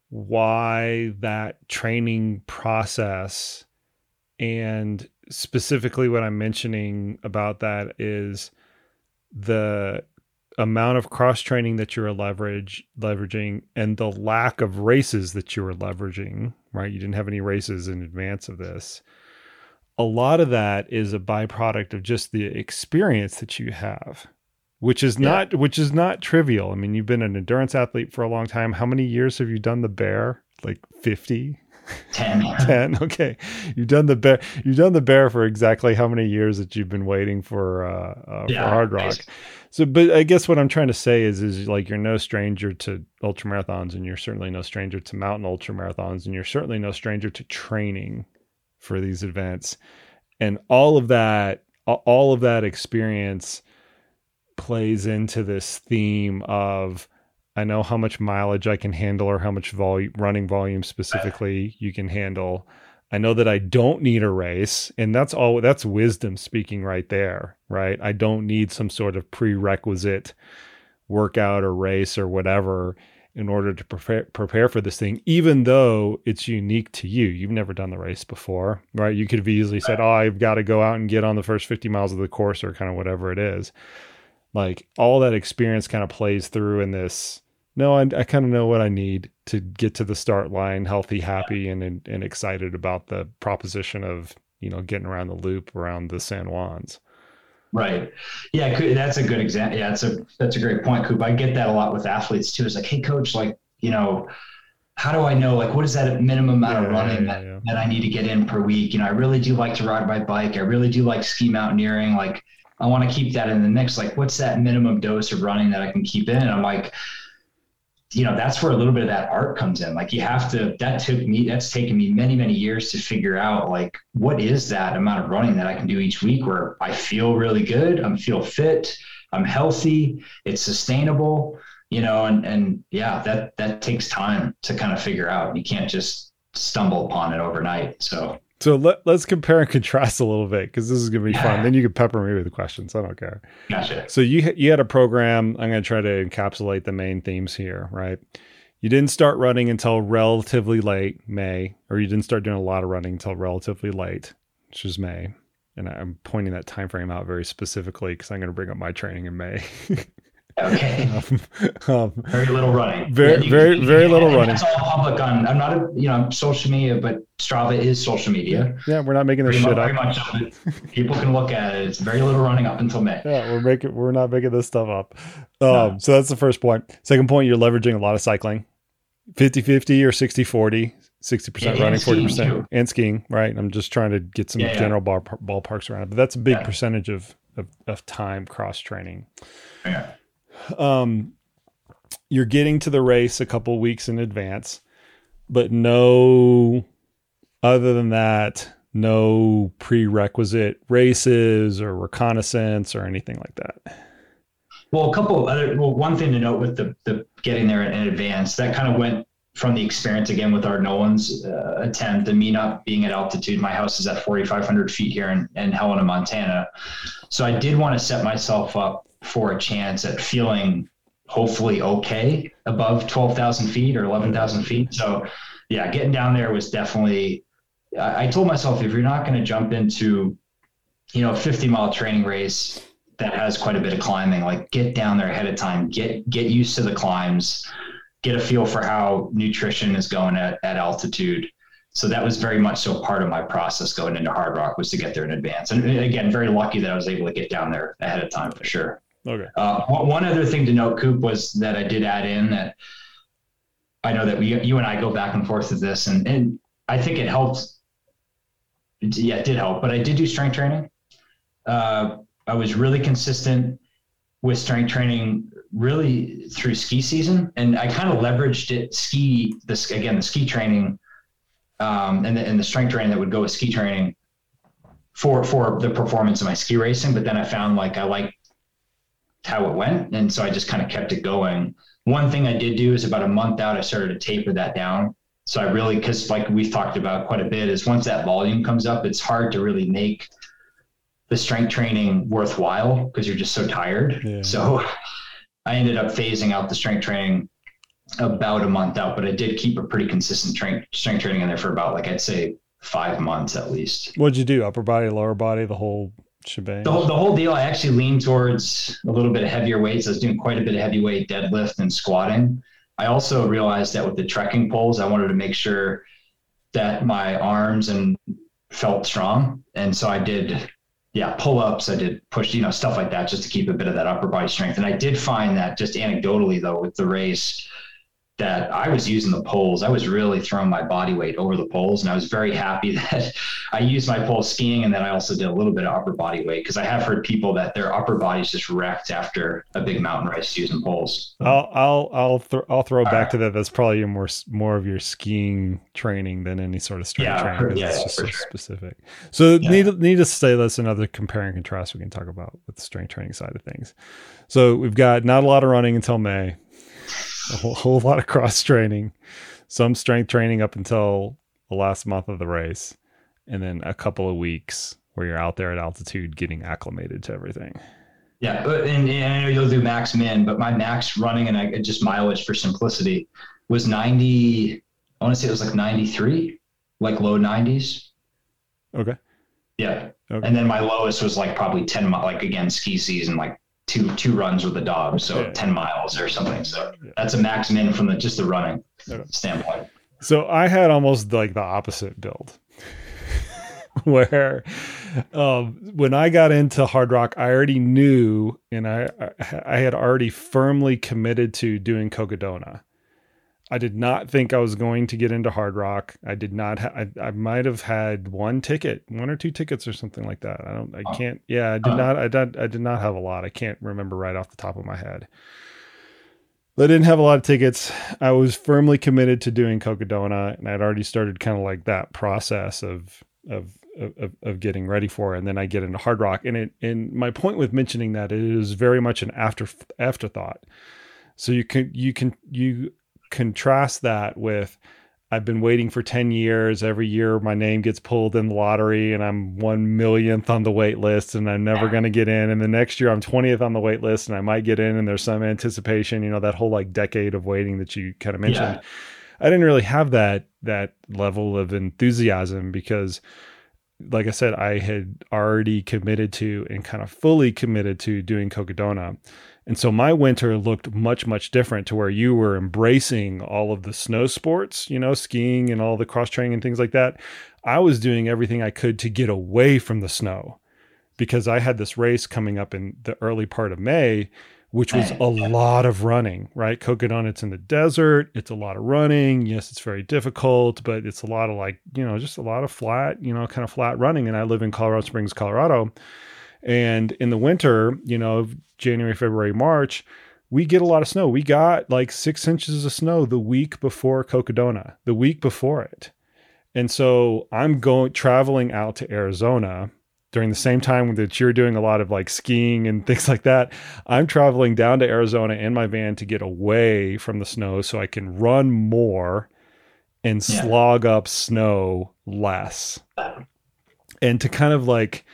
S1: why that training process and specifically what I'm mentioning about that is the amount of cross training that you're leverage leveraging and the lack of races that you were leveraging, right? You didn't have any races in advance of this. A lot of that is a byproduct of just the experience that you have which is yeah. not which is not trivial. I mean, you've been an endurance athlete for a long time. How many years have you done the bear? Like 50?
S2: 10.
S1: 10. Okay. You've done the bear you've done the bear for exactly how many years that you've been waiting for uh, uh yeah, for Hardrock. So but I guess what I'm trying to say is is like you're no stranger to ultra marathons and you're certainly no stranger to mountain ultra marathons and you're certainly no stranger to training for these events. And all of that all of that experience plays into this theme of I know how much mileage I can handle or how much volume running volume specifically you can handle. I know that I don't need a race and that's all that's wisdom speaking right there, right? I don't need some sort of prerequisite workout or race or whatever in order to prepare prepare for this thing even though it's unique to you. You've never done the race before, right? You could have easily said, "Oh, I've got to go out and get on the first 50 miles of the course or kind of whatever it is." like all that experience kind of plays through in this no i, I kind of know what i need to get to the start line healthy happy and, and, and excited about the proposition of you know getting around the loop around the san juans
S2: right yeah that's a good example yeah that's a that's a great point Koop i get that a lot with athletes too it's like hey coach like you know how do I know like what is that minimum amount of running yeah, yeah. That, that I need to get in per week? You know, I really do like to ride my bike. I really do like ski mountaineering. Like I want to keep that in the mix. Like, what's that minimum dose of running that I can keep in? And I'm like, you know, that's where a little bit of that art comes in. Like, you have to, that took me, that's taken me many, many years to figure out, like, what is that amount of running that I can do each week where I feel really good, I'm feel fit, I'm healthy, it's sustainable, you know, and, and yeah, that, that takes time to kind of figure out. You can't just stumble upon it overnight. So,
S1: so let, let's compare and contrast a little bit because this is going to be fun. Then you can pepper me with questions. I don't care.
S2: Gotcha.
S1: So you you had a program. I'm going to try to encapsulate the main themes here, right? You didn't start running until relatively late May, or you didn't start doing a lot of running until relatively late, which is May. And I'm pointing that time frame out very specifically because I'm going to bring up my training in May.
S2: Okay. Um, um, very little running.
S1: Very, yeah, very, very little running.
S2: It's all public on. I'm not a, you know, social media, but Strava is social media.
S1: Yeah, we're not making this shit
S2: much,
S1: up.
S2: Much of it. People can look at it. It's very little running up until May.
S1: Yeah, we're making, we're not making this stuff up. Um, no. So that's the first point. Second point, you're leveraging a lot of cycling, 50 50 or 60 40. 60% yeah, running, 40% and skiing, right? I'm just trying to get some yeah, general ball, ballparks around it, but that's a big percentage of, of, of time cross training.
S2: Yeah
S1: um, you're getting to the race a couple weeks in advance, but no, other than that, no prerequisite races or reconnaissance or anything like that.
S2: Well, a couple other, well, one thing to note with the, the getting there in advance, that kind of went from the experience again with our Nolan's uh, attempt and me not being at altitude. My house is at 4,500 feet here in, in Helena, Montana. So I did want to set myself up for a chance at feeling hopefully okay above 12,000 feet or 11,000 feet. So, yeah, getting down there was definitely. I, I told myself if you're not going to jump into, you know, a 50 mile training race that has quite a bit of climbing. Like get down there ahead of time, get get used to the climbs, get a feel for how nutrition is going at, at altitude. So that was very much so part of my process going into Hardrock was to get there in advance. And again, very lucky that I was able to get down there ahead of time for sure.
S1: Okay.
S2: Uh, one other thing to note, Koop, was that I did add in that I know that we, you and I go back and forth with this, and, and I think it helped. Yeah, it did help, but I did do strength training. Uh, I was really consistent with strength training really through ski season, and I kind of leveraged it ski this again the ski training um, and the, and the strength training that would go with ski training for for the performance of my ski racing. But then I found like I liked how it went, and so I just kind of kept it going. One thing I did do is about a month out, I started to taper that down. So I really, because like we've talked about quite a bit, is once that volume comes up, it's hard to really make the strength training worthwhile because you're just so tired. Yeah. So I ended up phasing out the strength training about a month out, but I did keep a pretty consistent tra- strength training in there for about like I'd say five months at least.
S1: What'd you do? Upper body, lower body, the whole shebang?
S2: The whole, the whole deal. I actually leaned towards a little bit of heavier weights. I was doing quite a bit of heavyweight deadlift and squatting. I also realized that with the trekking poles, I wanted to make sure that my arms and felt strong, and so I did yeah, pull ups. I did push, you know, stuff like that just to keep a bit of that upper body strength. And I did find that just anecdotally though, with the race, that I was using the poles. I was really throwing my body weight over the poles, and I was very happy that I used my pole skiing, and then I also did a little bit of upper body weight because I have heard people that their upper bodies just wrecked after a big mountain race using poles.
S1: I'll I'll I'll, th- I'll throw All back right. to that. That's probably more more of your skiing training than any sort of strength yeah, training. Yeah, it's just so sure. specific. So yeah. need need to say that's another compare and contrast we can talk about with the strength training side of things. So we've got not a lot of running until May a whole, whole lot of cross training, some strength training up until the last month of the race, and then a couple of weeks where you're out there at altitude getting acclimated to everything.
S2: Yeah, and, and I know you'll do max min, but my max running and I just mileage for simplicity was 90. I want to say it was like 93, like low 90s.
S1: Okay.
S2: Yeah. Okay. And then my lowest was like probably 10, like again, ski season, like two two runs with the dog, so yeah. ten miles or something. So yeah. that's a max min from the just the running okay. standpoint.
S1: So I had almost like the opposite build, where um, when I got into Hardrock, I already knew, and I I had already firmly committed to doing Cocodona. I did not think I was going to get into Hardrock. I did not. Ha- I, I might have had one ticket, one or two tickets, or something like that. I don't. I can't. Yeah, I did not. I did. I did not have a lot. I can't remember right off the top of my head. But I didn't have a lot of tickets. I was firmly committed to doing Cocodona, and I'd already started kind of like that process of of of, of getting ready for it. And then I get into Hardrock. and it. And my point with mentioning that it is very much an after afterthought. So you can you can you contrast that with I've been waiting for 10 years. Every year my name gets pulled in the lottery and I'm one millionth on the wait list and I'm never going to get in. And the next year I'm 20th on the wait list and I might get in and there's some anticipation, you know, that whole like decade of waiting that you kind of mentioned. Yeah. I didn't really have that, that level of enthusiasm because like I said, I had already committed to and kind of fully committed to doing Cocodona. And so my winter looked much, much different to where you were embracing all of the snow sports, you know, skiing and all the cross training and things like that. I was doing everything I could to get away from the snow because I had this race coming up in the early part of May, which was a lot of running, right? Cocodona, it's in the desert. It's a lot of running. Yes, it's very difficult, but it's a lot of like, you know, just a lot of flat, you know, kind of flat running. And I live in Colorado Springs, Colorado. And in the winter, you know, January, February, March, we get a lot of snow. We got like six inches of snow the week before Cocodona, the week before it. And so I'm going traveling out to Arizona during the same time that you're doing a lot of like skiing and things like that. I'm traveling down to Arizona in my van to get away from the snow so I can run more and yeah. slog up snow less. And to kind of like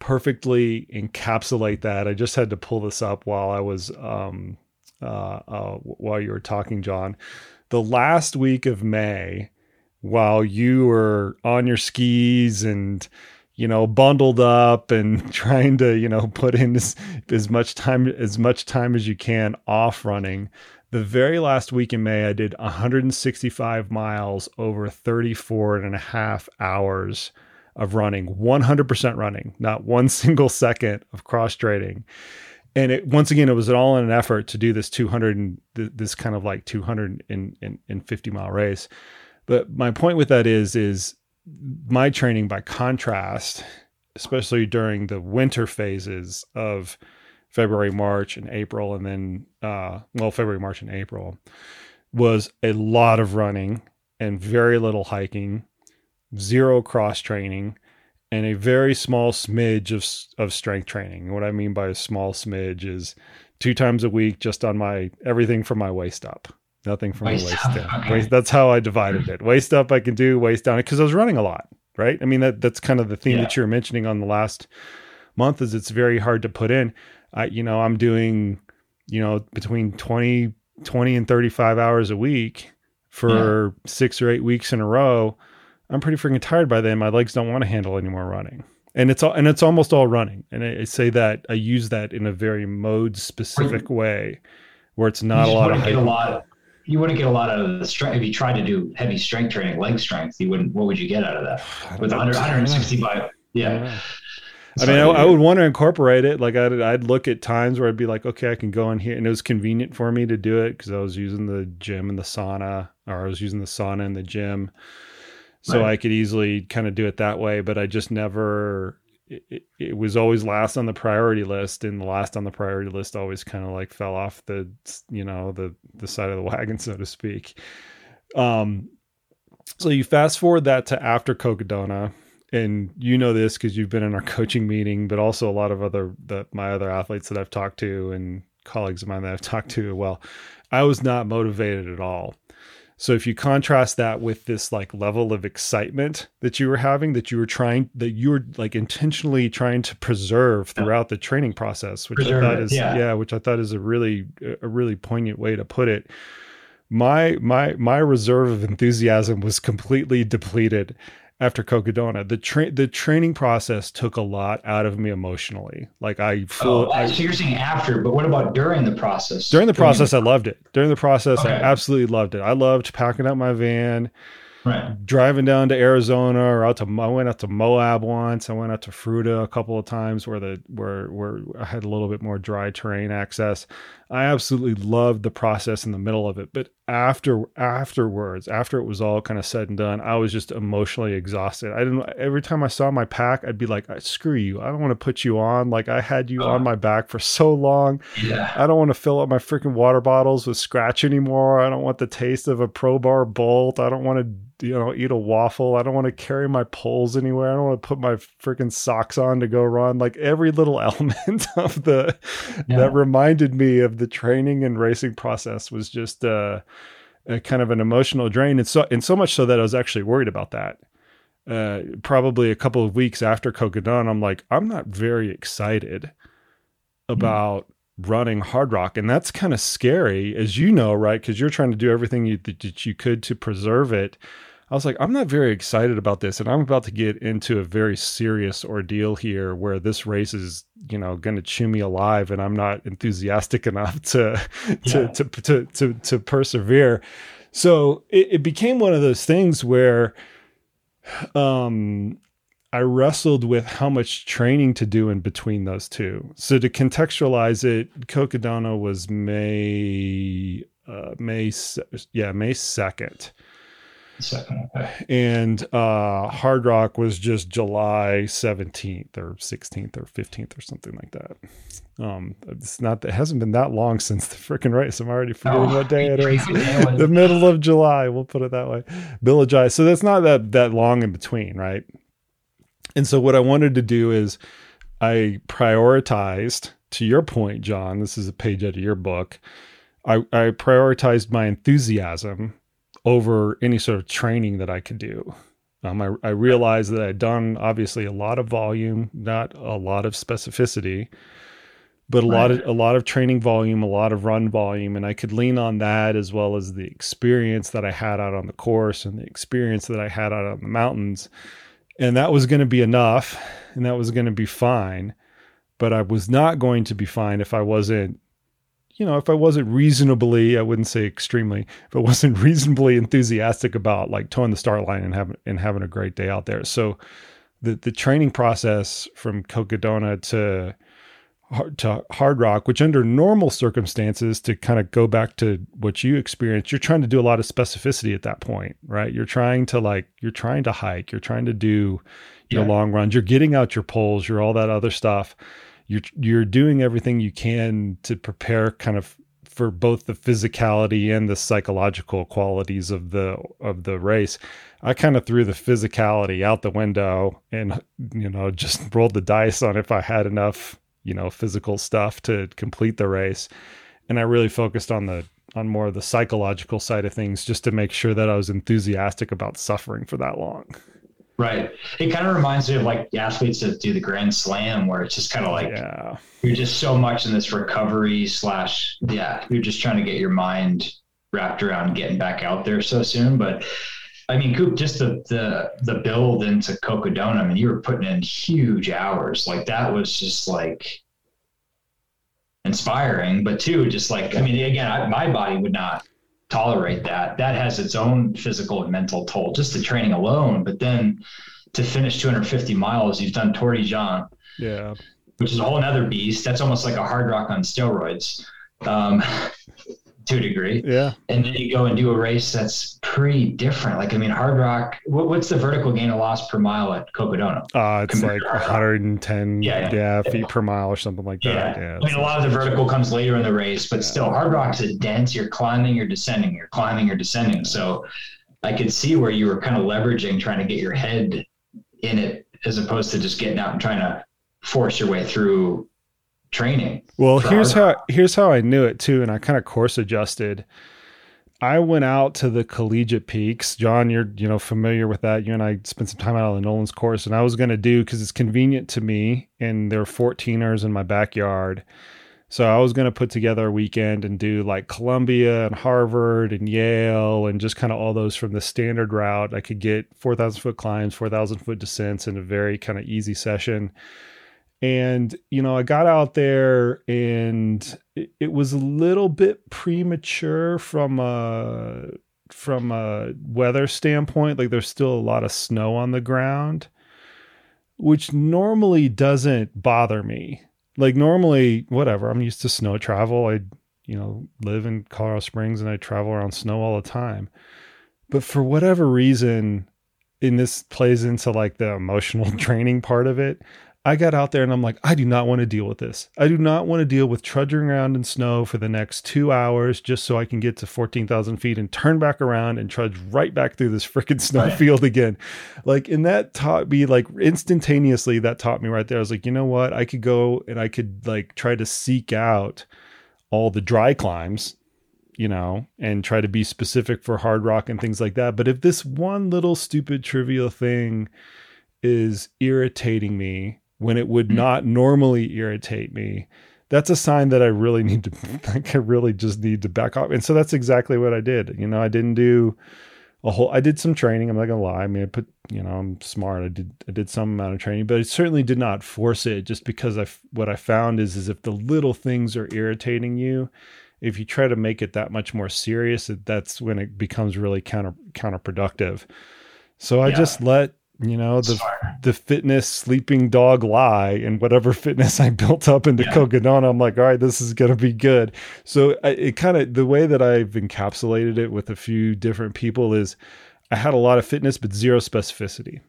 S1: perfectly encapsulate that. I just had to pull this up while I was um, uh, uh, while you were talking, John. The last week of May, while you were on your skis and you know, bundled up and trying to, you know, put in as, as much time as much time as you can off running. The very last week in May, I did 165 miles over 34 and a half hours of running, 100% running, not one single second of cross training. And it, once again, it was all in an effort to do this 200, this kind of like 250 mile race. But my point with that is, is my training by contrast, especially during the winter phases of February, March, and April, and then uh, well, February, March, and April, was a lot of running and very little hiking, zero cross training, and a very small smidge of of strength training. What I mean by a small smidge is two times a week, just on my everything from my waist up. Nothing from waist, waist down. Okay. Waist, that's how I divided it. Waist up, I can do waist down because I was running a lot, right? I mean that that's kind of the theme yeah. that you were mentioning on the last month. Is it's very hard to put in. I, you know, I'm doing, you know, between 20, 20 and 35 hours a week for yeah. six or eight weeks in a row. I'm pretty freaking tired by then. My legs don't want to handle any more running. And it's all, and it's almost all running. And I, I say that I use that in a very mode specific way where it's not a lot of
S2: get a lot you wouldn't get a lot out of the strength if you tried to do heavy strength training, leg strength. You wouldn't. What would you get out of that with 100, 165? Yeah.
S1: I mean, I, I, would want to incorporate it. Like I'd, I'd look at times where I'd be like, okay, I can go in here, and it was convenient for me to do it because I was using the gym and the sauna, or I was using the sauna and the gym, so right. I could easily kind of do it that way. But I just never it, it, was always last on the priority list and the last on the priority list always kind of like fell off the you know the the side of the wagon so to speak um so you fast forward that to after cocodona and you know this because you've been in our coaching meeting but also a lot of other the my other athletes that i've talked to and colleagues of mine that i've talked to well i was not motivated at all so if you contrast that with this like level of excitement that you were having, that you were trying, that you were like intentionally trying to preserve throughout the training process, which preserve I thought it, is yeah. yeah, which I thought is a really a really poignant way to put it. My my my reserve of enthusiasm was completely depleted after Cocodona. The tra- the training process took a lot out of me emotionally. Like I
S2: feel. Oh, so you're saying after, but what about during the process?
S1: During the process, during the- I loved it. During the process, okay. I absolutely loved it. I loved packing up my van, Right. Driving down to Arizona or out to I went out to Moab once. I went out to Fruita a couple of times where the where where I had a little bit more dry terrain access. I absolutely loved the process in the middle of it, but after afterwards, after it was all kind of said and done, I was just emotionally exhausted. I didn't. Every time I saw my pack, I'd be like, "Screw you! I don't want to put you on. Like I had you on my back for so long. Yeah. I don't want to fill up my freaking water bottles with Skratch anymore. I don't want the taste of a ProBar Bolt. I don't want to." you know, eat a waffle. I don't want to carry my poles anywhere. I don't want to put my freaking socks on to go run. Like every little element of the yeah. that reminded me of the training and racing process was just uh, a kind of an emotional drain. And so, and so much so that I was actually worried about that. Uh, probably a couple of weeks after Cocodona, I'm like, I'm not very excited hmm. about mm running Hardrock and that's kind of scary as you know right because you're trying to do everything you, that you could to preserve it I was like, I'm not very excited about this, and I'm about to get into a very serious ordeal here, where this race is, you know, going to chew me alive, and I'm not enthusiastic enough to yeah. to, to, to to to persevere. So it, it became one of those things where, um, I wrestled with how much training to do in between those two. So to contextualize it, Cocodona was May, uh, May, yeah, May second
S2: second. Okay.
S1: And uh, Hardrock was just July 17th or 16th or 15th or something like that. Um, it's not, it hasn't been that long since the freaking race. I'm already forgetting oh, what day it is. the middle of July, we'll put it that way. Bill of Village So that's not that, that long in between, right? And so what I wanted to do is I prioritized, to your point, John, this is a page out of your book. I, I prioritized my enthusiasm over any sort of training that I could do. Um, I, I realized that I'd done obviously a lot of volume, not a lot of specificity, but a right. lot of a lot of training volume, a lot of run volume, and I could lean on that as well as the experience that I had out on the course and the experience that I had out on the mountains. And that was going to be enough and that was going to be fine. But I was not going to be fine if I wasn't, you know, if I wasn't reasonably, I wouldn't say extremely, if I wasn't reasonably enthusiastic about like towing the start line and having and having a great day out there. So the the training process from Cocodona to to Hardrock, which under normal circumstances, to kind of go back to what you experienced, you're trying to do a lot of specificity at that point, right? You're trying to like, you're trying to hike, you're trying to do your yeah. long runs, you're getting out your poles, you're all that other stuff. You're you're doing everything you can to prepare kind of for both the physicality and the psychological qualities of the of the race. I kind of threw the physicality out the window and you know just rolled the dice on if I had enough you know physical stuff to complete the race and i really focused on the on more of the psychological side of things just to make sure that i was enthusiastic about suffering for that long
S2: right it kind of reminds me of like athletes that do the grand slam where it's just kind of like yeah you're just so much in this recovery slash yeah you're just trying to get your mind wrapped around getting back out there so soon but I mean, Koop, just the the the build into Cocodona. I mean, you were putting in huge hours. Like that was just like inspiring. But two, just like I mean, again, I, my body would not tolerate that. That has its own physical and mental toll, just the training alone. But then to finish 250 miles, you've done Tor des Géants,
S1: yeah,
S2: which is a whole other beast. That's almost like a Hardrock on steroids. Um, to a degree.
S1: Yeah.
S2: And then you go and do a race that's pretty different. Like, I mean, Hardrock, what, what's the vertical gain of loss per mile at Cocodona?
S1: Uh, it's like 110 yeah, yeah, yeah, feet per mile or something like that. Yeah.
S2: I mean, a lot of the vertical comes later in the race, but still, Hardrock's a dense. You're climbing, you're descending, you're climbing, you're descending. So I could see where you were kind of leveraging trying to get your head in it as opposed to just getting out and trying to force your way through training.
S1: Well, here's how here's how I knew it too, and I kind of course adjusted. I went out to the collegiate peaks. John, you're you know familiar with that. You and I spent some time out on the Nolan's course, and I was going to do because it's convenient to me, and there are 14ers in my backyard. So I was going to put together a weekend and do like Columbia and Harvard and Yale and just kind of all those from the standard route. I could get 4,000 foot climbs, 4,000 foot descents in a very kind of easy session and you know i got out there and it, it, was a little bit premature from a from a weather standpoint. Like there's still a lot of snow on the ground which normally doesn't bother me. Like normally whatever i'm used to snow travel. I you know live in colorado springs and i travel around snow all the time. But for whatever reason and this plays into like the emotional training part of it I got out there and I'm like, I do not want to deal with this. I do not want to deal with trudging around in snow for the next two hours just so I can get to 14,000 feet and turn back around and trudge right back through this freaking snow right. field again. Like, and that taught me, like, instantaneously, that taught me right there. I was like, you know what? I could go and I could, like, try to seek out all the dry climbs you know, and try to be specific for Hardrock and things like that. But if this one little stupid trivial thing is irritating me when it would hmm. not normally irritate me that's a sign that I really need to like I really just need to back off. And so that's exactly what I did. You know, I didn't do a whole I did some training, I'm not gonna lie. I mean I put you know, I'm smart. I did I did some amount of training, but I certainly did not force it just because I what I found is is if the little things are irritating you, if you try to make it that much more serious, that's when it becomes really counter counterproductive. So I yeah. just let you know the the fitness sleeping dog lie and whatever fitness I built up into yeah. I'm like, all right, this is gonna be good. So I, it kind of the way that I've encapsulated it with a few different people is I had a lot of fitness but zero specificity.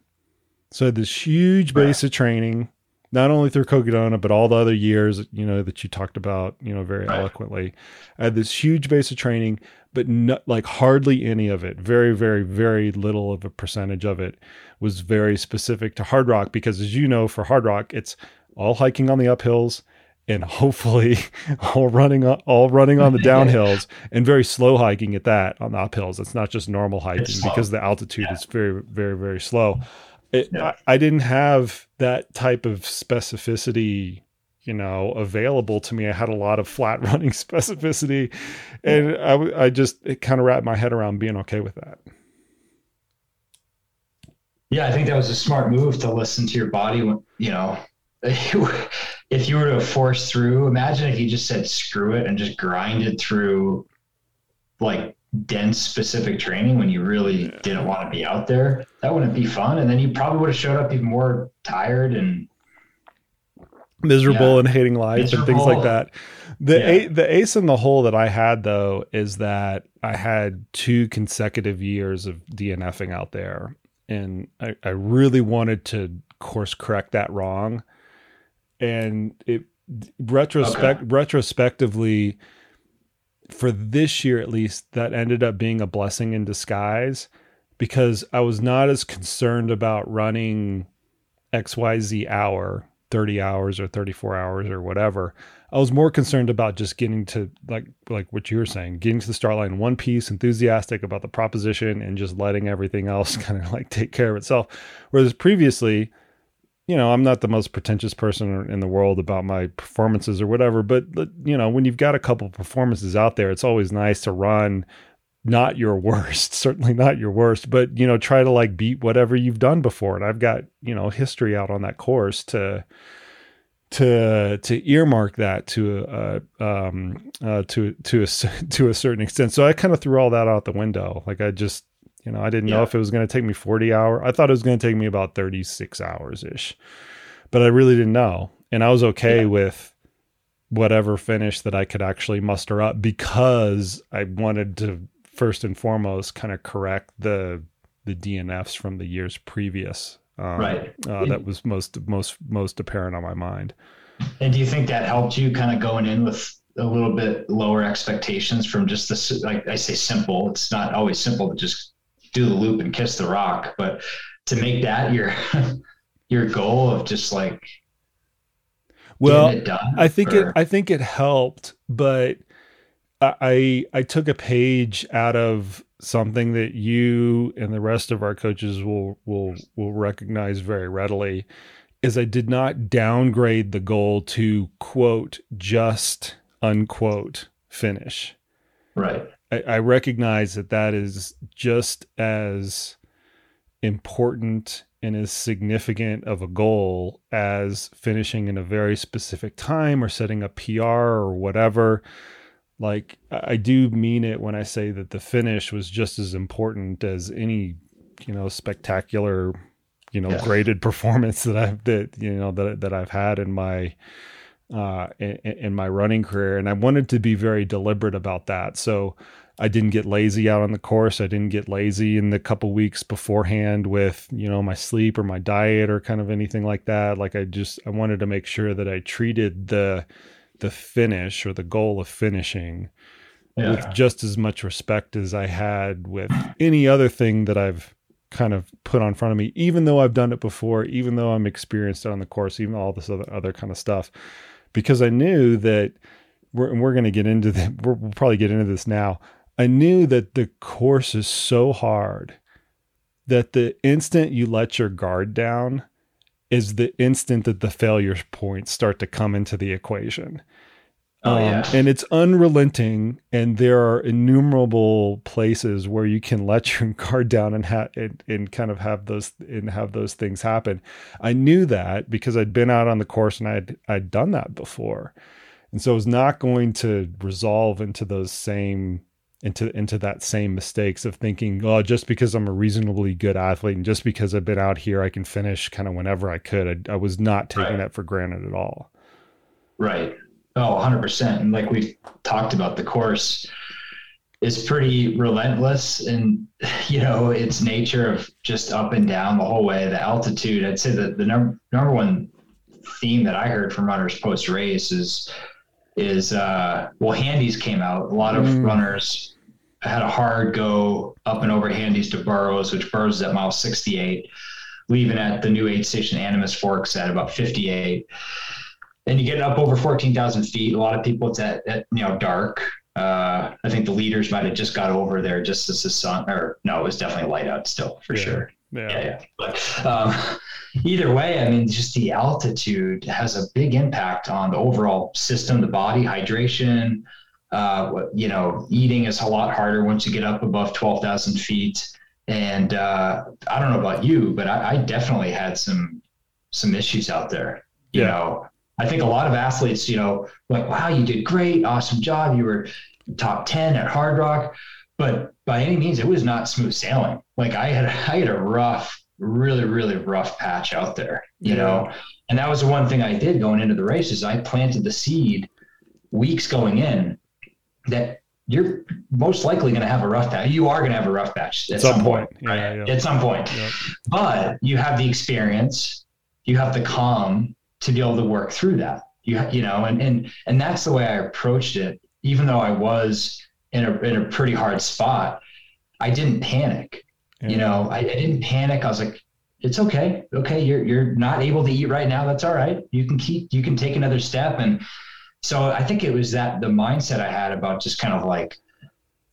S1: So this huge base of training, not only through Cocodona but all the other years, you know, that you talked about, you know, very right. eloquently. I had this huge base of training, but not like hardly any of it. Very, very, very little of a percentage of it was very specific to Hardrock because, as you know, for Hardrock, it's all hiking on the uphills and hopefully all running all running on the downhills and very slow hiking at that on the uphills. It's not just normal hiking because the altitude yeah. is very, very, very slow. It, yeah. I, I didn't have that type of specificity you know available to me i had a lot of flat running specificity and i, I just it kind of wrapped my head around being okay with that
S2: Yeah, I think that was a smart move to listen to your body. When, you know, if you were to force through, imagine if you just said screw it and just grinded through like dense specific training when you really yeah. didn't want to be out there. That wouldn't be fun. And then you probably would have showed up even more tired and
S1: miserable yeah, and hating life miserable. and things like that. The yeah. a, the ace in the hole that I had though is that I had two consecutive years of DNFing out there, and I, I really wanted to course correct that wrong, and it retrospect okay. retrospectively for this year at least that ended up being a blessing in disguise because I was not as concerned about running XYZ hour 30 hours or 34 hours or whatever. I was more concerned about just getting to like like what you were saying, getting to the start line one piece, enthusiastic about the proposition and just letting everything else kind of like take care of itself. Whereas previously, you know, I'm not the most pretentious person in the world about my performances or whatever, but you know, when you've got a couple performances out there, it's always nice to run not your worst, certainly not your worst, but you know, try to like beat whatever you've done before. And I've got, you know, history out on that course to to to earmark that to a um uh to to a to a certain extent. So I kind of threw all that out the window. Like I just you know, I didn't yeah. know if it was going to take me 40 hours. I thought it was going to take me about 36 hours ish. But I really didn't know. And I was okay yeah. with whatever finish that I could actually muster up because I wanted to first and foremost kind of correct the the DNFs from the years previous.
S2: Um, right.
S1: Uh, that was most most most apparent on my mind.
S2: And do you think that helped you kind of going in with a little bit lower expectations from just this? Like I say, simple. It's not always simple to just do the loop and kiss the rock, but to make that your your goal of just like
S1: well, I think or? it I think it helped, but I I took a page out of something that you and the rest of our coaches will will will recognize very readily is I did not downgrade the goal to quote just unquote finish.
S2: Right.
S1: I, I recognize that that is just as important and as significant of a goal as finishing in a very specific time or setting a PR or whatever like I do mean it when I say that the finish was just as important as any, you know, spectacular, you know, yeah. graded performance that I've that you know that that I've had in my uh in, in my running career and I wanted to be very deliberate about that. So I didn't get lazy out on the course. I didn't get lazy in the couple weeks beforehand with, you know, my sleep or my diet or kind of anything like that. Like I just I wanted to make sure that I treated the the finish or the goal of finishing yeah. with just as much respect as I had with any other thing that I've kind of put on front of me, even though I've done it before, even though I'm experienced on the course, even all this other other kind of stuff, because I knew that we're and we're going to get into the we'll probably get into this now. I knew that the course is so hard that the instant you let your guard down is the instant that the failure points start to come into the equation.
S2: Oh, um, yeah.
S1: And it's unrelenting, and there are innumerable places where you can let your guard down and, ha- and and kind of have those and have those things happen. I knew that because I'd been out on the course and I'd I'd done that before, and so it was not going to resolve into those same into into that same mistakes of thinking, oh, just because I'm a reasonably good athlete and just because I've been out here, I can finish kind of whenever I could. I, I was not taking right. that for granted at all.
S2: Right. Oh, 100%. And like we've talked about, the course is pretty relentless and, you know, its nature of just up and down the whole way. The altitude, I'd say that the number, number one theme that I heard from runners post race is, is, uh, well, handies came out. A lot of mm. runners had a hard go up and over handies to Burrows, which Burrows is at mile 68, leaving at the new aid station Animas Forks at about 58 and you get up over 14,000 feet. A lot of people, it's at, at you know, dark. Uh, I think the leaders might have just got over there just as the sun, or no, it was definitely light out still for
S1: yeah.
S2: sure.
S1: Yeah.
S2: yeah, yeah. But um, either way, I mean, just the altitude has a big impact on the overall system, the body, hydration. Uh, you know, eating is a lot harder once you get up above 12,000 feet. And uh, I don't know about you, but I, I definitely had some some issues out there. You yeah. know, I think a lot of athletes, you know, like, wow, you did great, awesome job. You were top 10 at Hardrock. But by any means, it was not smooth sailing. Like I had I had a rough, really, really rough patch out there, you yeah. know. And that was the one thing I did going into the races. I planted the seed weeks going in that you're most likely going to have a rough patch. You are going to have a rough patch at some, some point, point. right? Yeah, yeah. At some point. But you have the experience, you have the calm to be able to work through that. You you know, and and and that's the way I approached it. Even though I was in a in a pretty hard spot, I didn't panic. You know, I, I didn't panic. I was like, it's okay. Okay, you're you're not able to eat right now. That's all right. You can keep you can take another step and so I think it was that the mindset I had about just kind of like,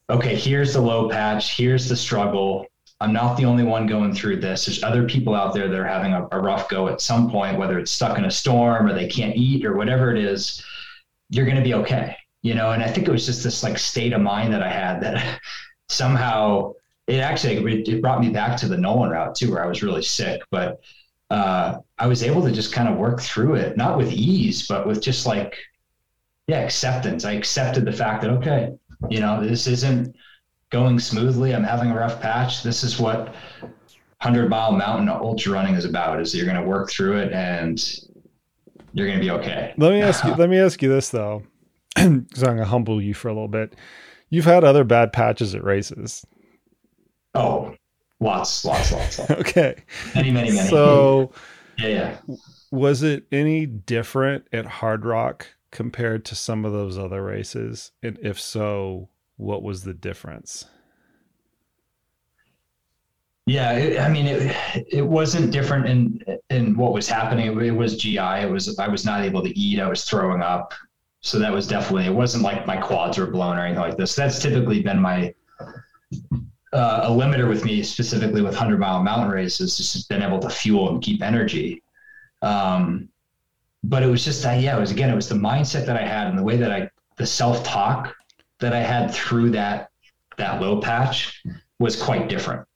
S2: okay, here's the low patch, here's the struggle. I'm not the only one going through this. There's other people out there that are having a, a rough go at some point, whether it's stuck in a storm or they can't eat or whatever it is. You're going to be okay, you know. And I think it was just this like state of mind that I had that somehow it actually it brought me back to the Nolan route too, where I was really sick, but uh, I was able to just kind of work through it, not with ease, but with just like yeah, acceptance. I accepted the fact that, okay, you know, this isn't going smoothly. I'm having a rough patch. This is what 100 mile mountain ultra running is about is you're going to work through it and you're going to be okay.
S1: Let me ask you, let me ask you this though, because I'm going to humble you for a little bit. You've had other bad patches at races.
S2: Oh, lots, lots, lots. lots.
S1: okay.
S2: Many, many, many.
S1: So,
S2: yeah, yeah.
S1: Was it any different at Hardrock compared to some of those other races? And if so, what was the difference?
S2: Yeah, it, I mean, it it wasn't different in in what was happening. It was GI. It was I was not able to eat. I was throwing up. So that was definitely. It wasn't like my quads were blown or anything like this. That's typically been my uh, a limiter with me, specifically with hundred mile mountain races. Just been able to fuel and keep energy. Um, but it was just that yeah it was again it was the mindset that i had and the way that i the self-talk that i had through that that low patch was quite different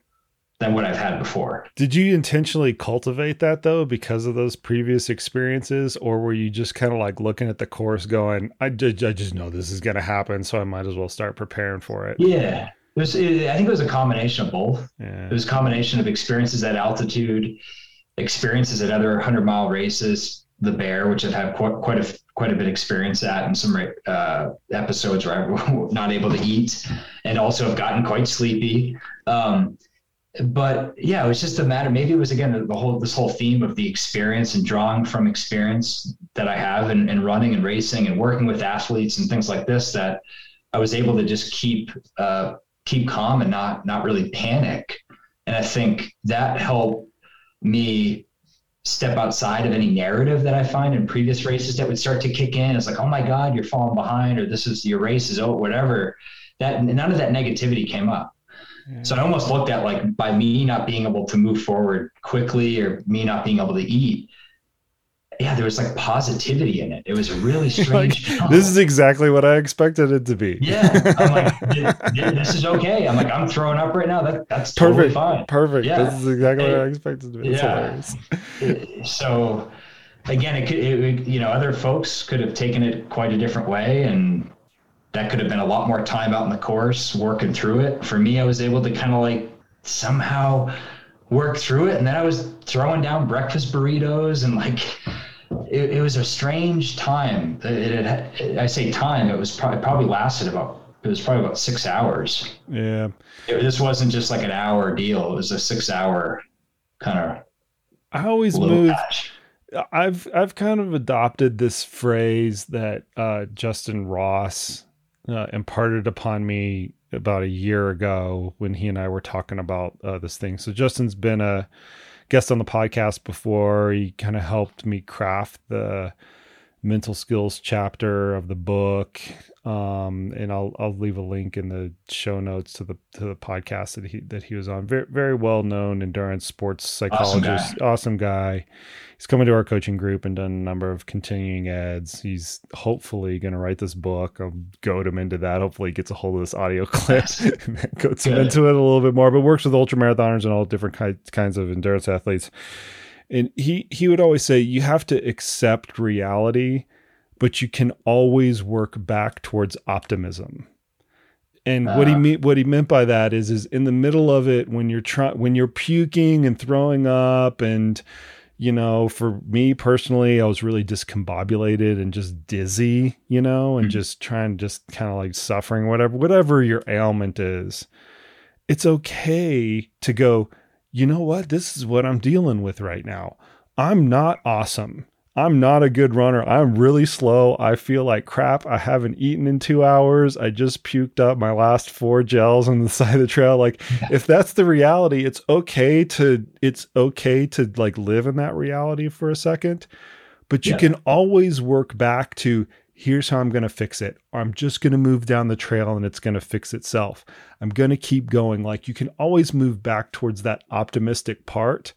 S2: than what i've had before.
S1: Did you intentionally cultivate that though because of those previous experiences? Or were you just kind of like looking at the course going i, just, I just know this is going to happen so i might as well start preparing for it
S2: yeah. It was it, i think it was a combination of both. Yeah. it was a combination of experiences at altitude experiences at other 100 mile races the bear, which I've had quite, quite a quite a bit experience at, and some uh, episodes where I'm not able to eat, and also have gotten quite sleepy. Um, but yeah, it was just a matter. Maybe it was again the whole this whole theme of the experience and drawing from experience that I have in, in running and racing and working with athletes and things like this that I was able to just keep uh, keep calm and not not really panic. And I think that helped me step outside of any narrative that I find in previous races that would start to kick in. It's like, oh my God, you're falling behind, or this is your race is oh whatever. That none of that negativity came up. Yeah. So I almost looked at like by me not being able to move forward quickly or me not being able to eat, yeah, there was like positivity in it. It was really strange.
S1: like, this is exactly what I expected it to be.
S2: Yeah, I'm like, this is okay. I'm like, I'm throwing up right now. That that's totally
S1: perfect.
S2: fine.
S1: Perfect. Yeah. This is exactly it, what I expected to be.
S2: yeah. so again, it could, it, you know, other folks could have taken it quite a different way, and that could have been a lot more time out in the course working through it. For me, I was able to kind of like somehow work through it, and then I was throwing down breakfast burritos and like it, it was a strange time. It, it, it, I say time. It was probably probably lasted about. It was probably about six hours.
S1: Yeah.
S2: this wasn't just like an hour deal. It was a six hour kind of.
S1: I always move. Patch. I've I've kind of adopted this phrase that uh, Justin Ross uh, imparted upon me about a year ago when he and I were talking about uh, this thing. So Justin's been a guest on the podcast before. He kind of helped me craft the mental skills chapter of the book. Um, and I'll I'll leave a link in the show notes to the to the podcast that he that he was on. Very very well known endurance sports psychologist, awesome guy. awesome guy. He's coming to our coaching group and done a number of continuing ads. He's hopefully going to write this book. I'll goad him into that. Hopefully, he gets a hold of this audio clip and goes into it a little bit more. But works with ultra marathoners and all different kinds of endurance athletes. And he he would always say you have to accept reality but you can always work back towards optimism. And uh, what he uh. mean, what he meant by that is is in the middle of it when you're trying when you're puking and throwing up and you know, for me personally, I was really discombobulated and just dizzy, you know, and mm-hmm. just trying just kind of like suffering whatever whatever your ailment is. It's okay to go, you know what? This is what I'm dealing with right now. I'm not awesome. I'm not a good runner. I'm really slow. I feel like crap. I haven't eaten in two hours. I just puked up my last four gels on the side of the trail. Like, if that's the reality, it's okay to it's okay to like live in that reality for a second. But you yeah. can always work back to here's how I'm going to fix it. Or I'm just going to move down the trail and it's going to fix itself. I'm going to keep going. Like you can always move back towards that optimistic part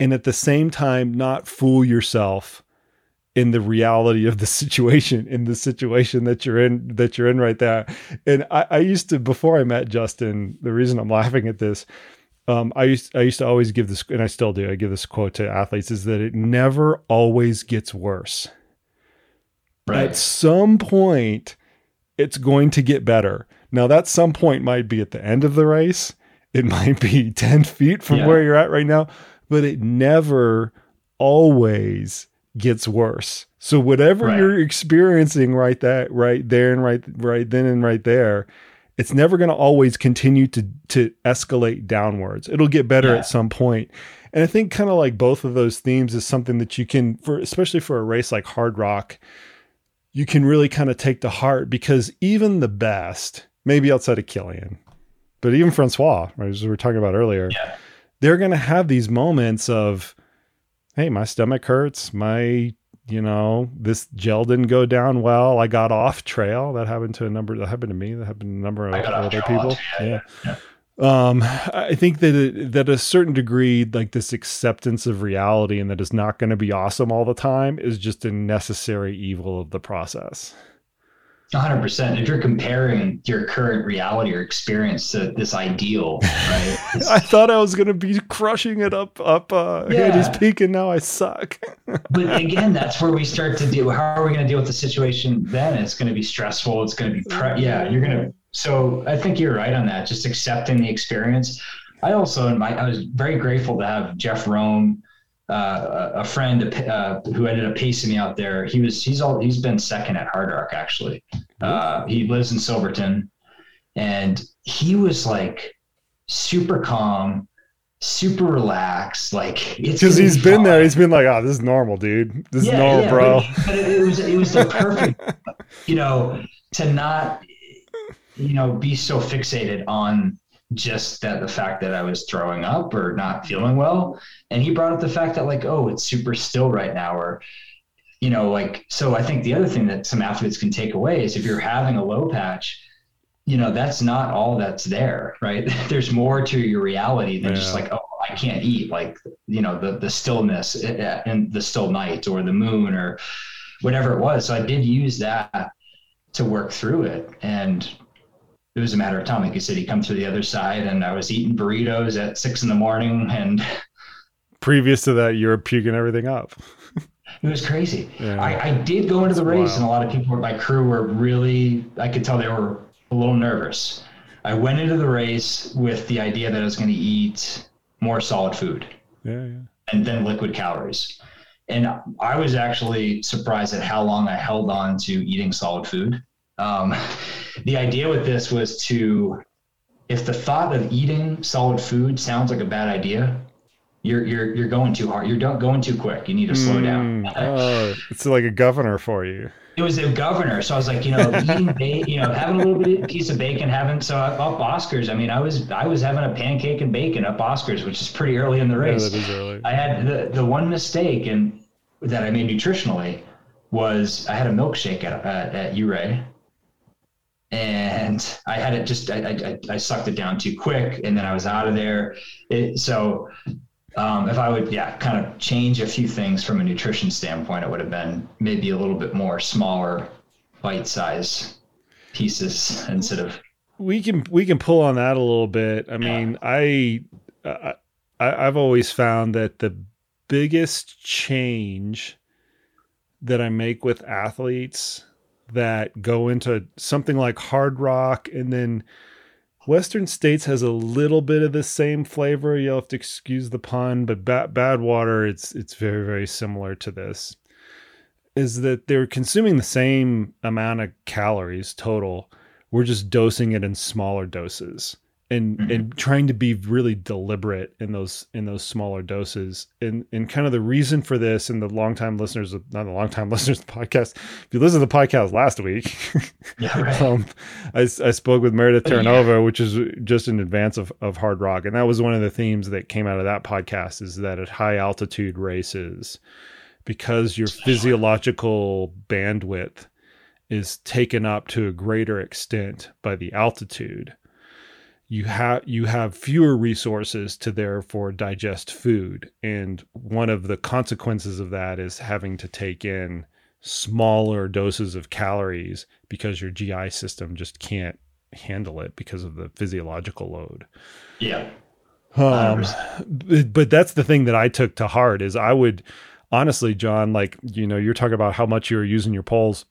S1: and at the same time not fool yourself in the reality of the situation in the situation that you're in that you're in right there and I, I used to before i met justin the reason i'm laughing at this um, I used I used to always give this, and I still do. I give this quote to athletes: is that it never always gets worse. Right. At some point, it's going to get better. Now, that some point might be at the end of the race. It might be ten feet from yeah. where you're at right now, but it never always gets worse. So whatever right. you're experiencing right that right there and right right then and right there, it's never going to always continue to to escalate downwards. It'll get better yeah. at some point. And I think kind of like both of those themes is something that you can for especially for a race like Hardrock, you can really kind of take to heart because even the best, maybe outside of Kilian, but even Francois, right, as we were talking about earlier, yeah. they're going to have these moments of hey, my stomach hurts. My, you know, this gel didn't go down well. I got off trail. That happened to a number. That happened to me. That happened to a number of other people. Yeah. yeah. Um, I think that it, that a certain degree, like this acceptance of reality and that it's not going to be awesome all the time, is just a necessary evil of the process.
S2: 100% if you're comparing your current reality or experience to this ideal right?
S1: I thought i was going to be crushing it up up uh yeah. his peak and now i suck.
S2: But again that's where we start to deal how are we going to deal with the situation then? It's going to be stressful it's going to be pre- yeah you're going to so i think you're right on that just accepting the experience. I also in my i was very grateful to have jeff rome uh, a friend uh, who ended up pacing me out there. He was he's all he's been second at Hardrock actually. Uh, he lives in Silverton, and he was like super calm, super relaxed. Like
S1: because he's be been there. He's been like, oh, this is normal, dude. This yeah, is normal, yeah, bro.
S2: But, but it, it was it was the perfect, you know, to not you know be so fixated on just that the fact that I was throwing up or not feeling well. And he brought up the fact that like, oh, it's super still right now, or you know, like so I think the other thing that some athletes can take away is if you're having a low patch, you know, that's not all that's there, right? There's more to your reality than yeah. just like, oh, I can't eat, like, you know, the the stillness eh, eh, and the still night or the moon or whatever it was. So I did use that to work through it. And it was a matter of time. Like you said, he come through the other side, and I was eating burritos at six in the morning. And
S1: previous to that, you were puking everything up.
S2: it was crazy. Yeah. I, I, did go into the race, and a lot of people, my crew, were really. I could tell they were a little nervous. I went into the race with the idea that I was going to eat more solid food.
S1: Yeah, yeah.
S2: And then liquid calories. And I was actually surprised at how long I held on to eating solid food. Um, the idea with this was to, if the thought of eating solid food sounds like a bad idea, you're you're you're going too hard. You're going too quick. You need to slow down.
S1: Mm, oh, it's like a governor for you.
S2: It was a governor, so I was like, you know, eating, ba- you know, having a little bit of piece of bacon, having so up Oscars. I mean, I was I was having a pancake and bacon up Oscars, which is pretty early in the race. Yeah, that is early. I had the the one mistake and that I made nutritionally was I had a milkshake at at, at Ouray and I had it just I, I, I sucked it down too quick, and then I was out of there. It, so um, if I would, yeah, kind of change a few things from a nutrition standpoint, it would have been maybe a little bit more smaller, bite size pieces instead of.
S1: We can we can pull on that a little bit. I mean, I, I I've always found that the biggest change that I make with athletes that go into something like Hardrock and then Western States has a little bit of the same flavor. You'll have to excuse the pun, but bad, water—it's—it's very very similar to this. Is that they're consuming the same amount of calories total. We're just dosing it in smaller doses and mm-hmm. and trying to be really deliberate in those in those smaller doses and and kind of the reason for this and the long time listeners not the long time listeners of the podcast if you listen to the podcast last week yeah, right. um, I, I spoke with Meredith Terranova yeah. which is just in advance of, of Hardrock and that was one of the themes that came out of that podcast is that at high altitude races because your physiological bandwidth is taken up to a greater extent by the altitude you have you have fewer resources to therefore digest food and one of the consequences of that is having to take in smaller doses of calories because your GI system just can't handle it because of the physiological load.
S2: Yeah.
S1: Um, but that's the thing that I took to heart is I would honestly, John, like, you know, you're talking about how much you're using your poles.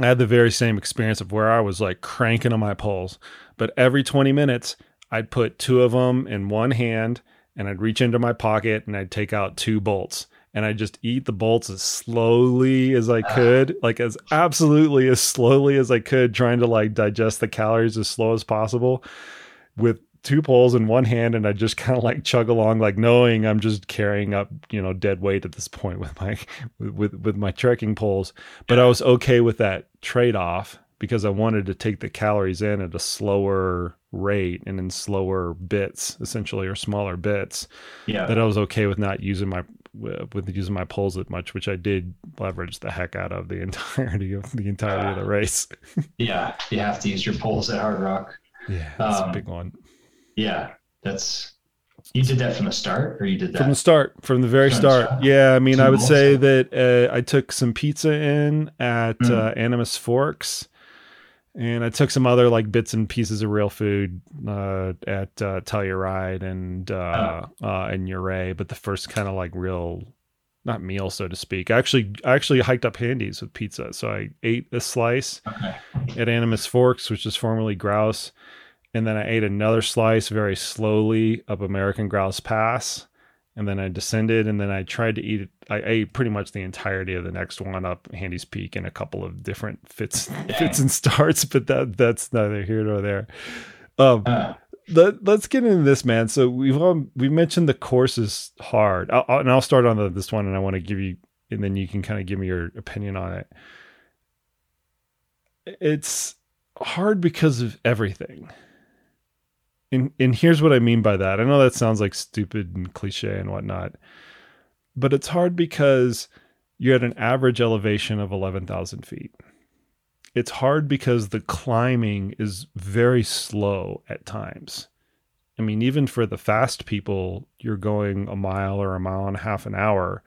S1: I had the very same experience of where I was like cranking on my poles but every 20 minutes, I'd put two of them in one hand and I'd reach into my pocket and I'd take out two bolts. And I'd just eat the bolts as slowly as I ah. could, like as absolutely as slowly as I could, trying to like digest the calories as slow as possible with two poles in one hand and I just kind of like chug along like knowing I'm just carrying up, you know, dead weight at this point with my with with my trekking poles. But I was okay with that trade-off because I wanted to take the calories in at a slower rate and in slower bits, essentially, or smaller bits.
S2: Yeah.
S1: That I was okay with not using my with using my poles that much, which I did leverage the heck out of the entirety of the entirety uh, of the race.
S2: yeah, you have to use your poles at Hardrock.
S1: Yeah, that's um, a big one.
S2: Yeah, that's you did that from the start, or you did that
S1: from the start, from the very from start. The yeah, I mean, I would say that uh, I took some pizza in at mm. uh, Animas Forks and I took some other like bits and pieces of real food uh, at uh, Telluride and uh, oh. uh, and Ouray, but the first kind of like real, not meal so to speak. I actually I actually hiked up Handies with pizza, so I ate a slice okay. at Animas Forks, which is formerly Grouse, and then I ate another slice very slowly up American Grouse Pass and then I descended, and then I tried to eat it. I ate pretty much the entirety of the next one up Handies Peak in a couple of different fits, fits and starts, but that that's neither here nor there. Um, uh. let, us get into this, man. So we've we mentioned the course is hard, I'll, I'll, and I'll start on the, this one, and I want to give you, and then you can kind of give me your opinion on it. It's hard because of everything and and here's what I mean by that. I know that sounds like stupid and cliche and whatnot, but it's hard because you're at an average elevation of eleven thousand feet. It's hard because the climbing is very slow at times. I mean, even for the fast people, you're going a mile or a mile and a half an hour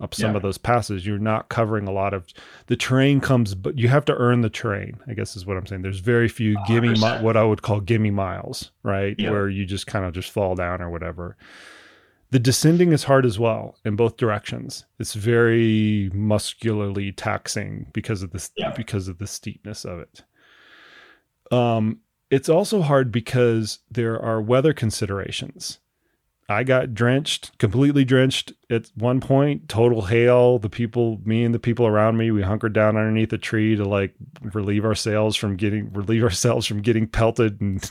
S1: up some yeah. of those passes. You're not covering a lot of the terrain comes, but you have to earn the terrain. I guess is what I'm saying. There's very few gimme mi- what I would call gimme miles, right? Yeah. Where you just kind of just fall down or whatever. The descending is hard as well in both directions. It's very muscularly taxing because of this yeah. because of the steepness of it. Um, it's also hard because there are weather considerations I got drenched, completely drenched at one point, total hail. The people, me and the people around me, we hunkered down underneath a tree to like relieve ourselves from getting relieve ourselves from getting pelted and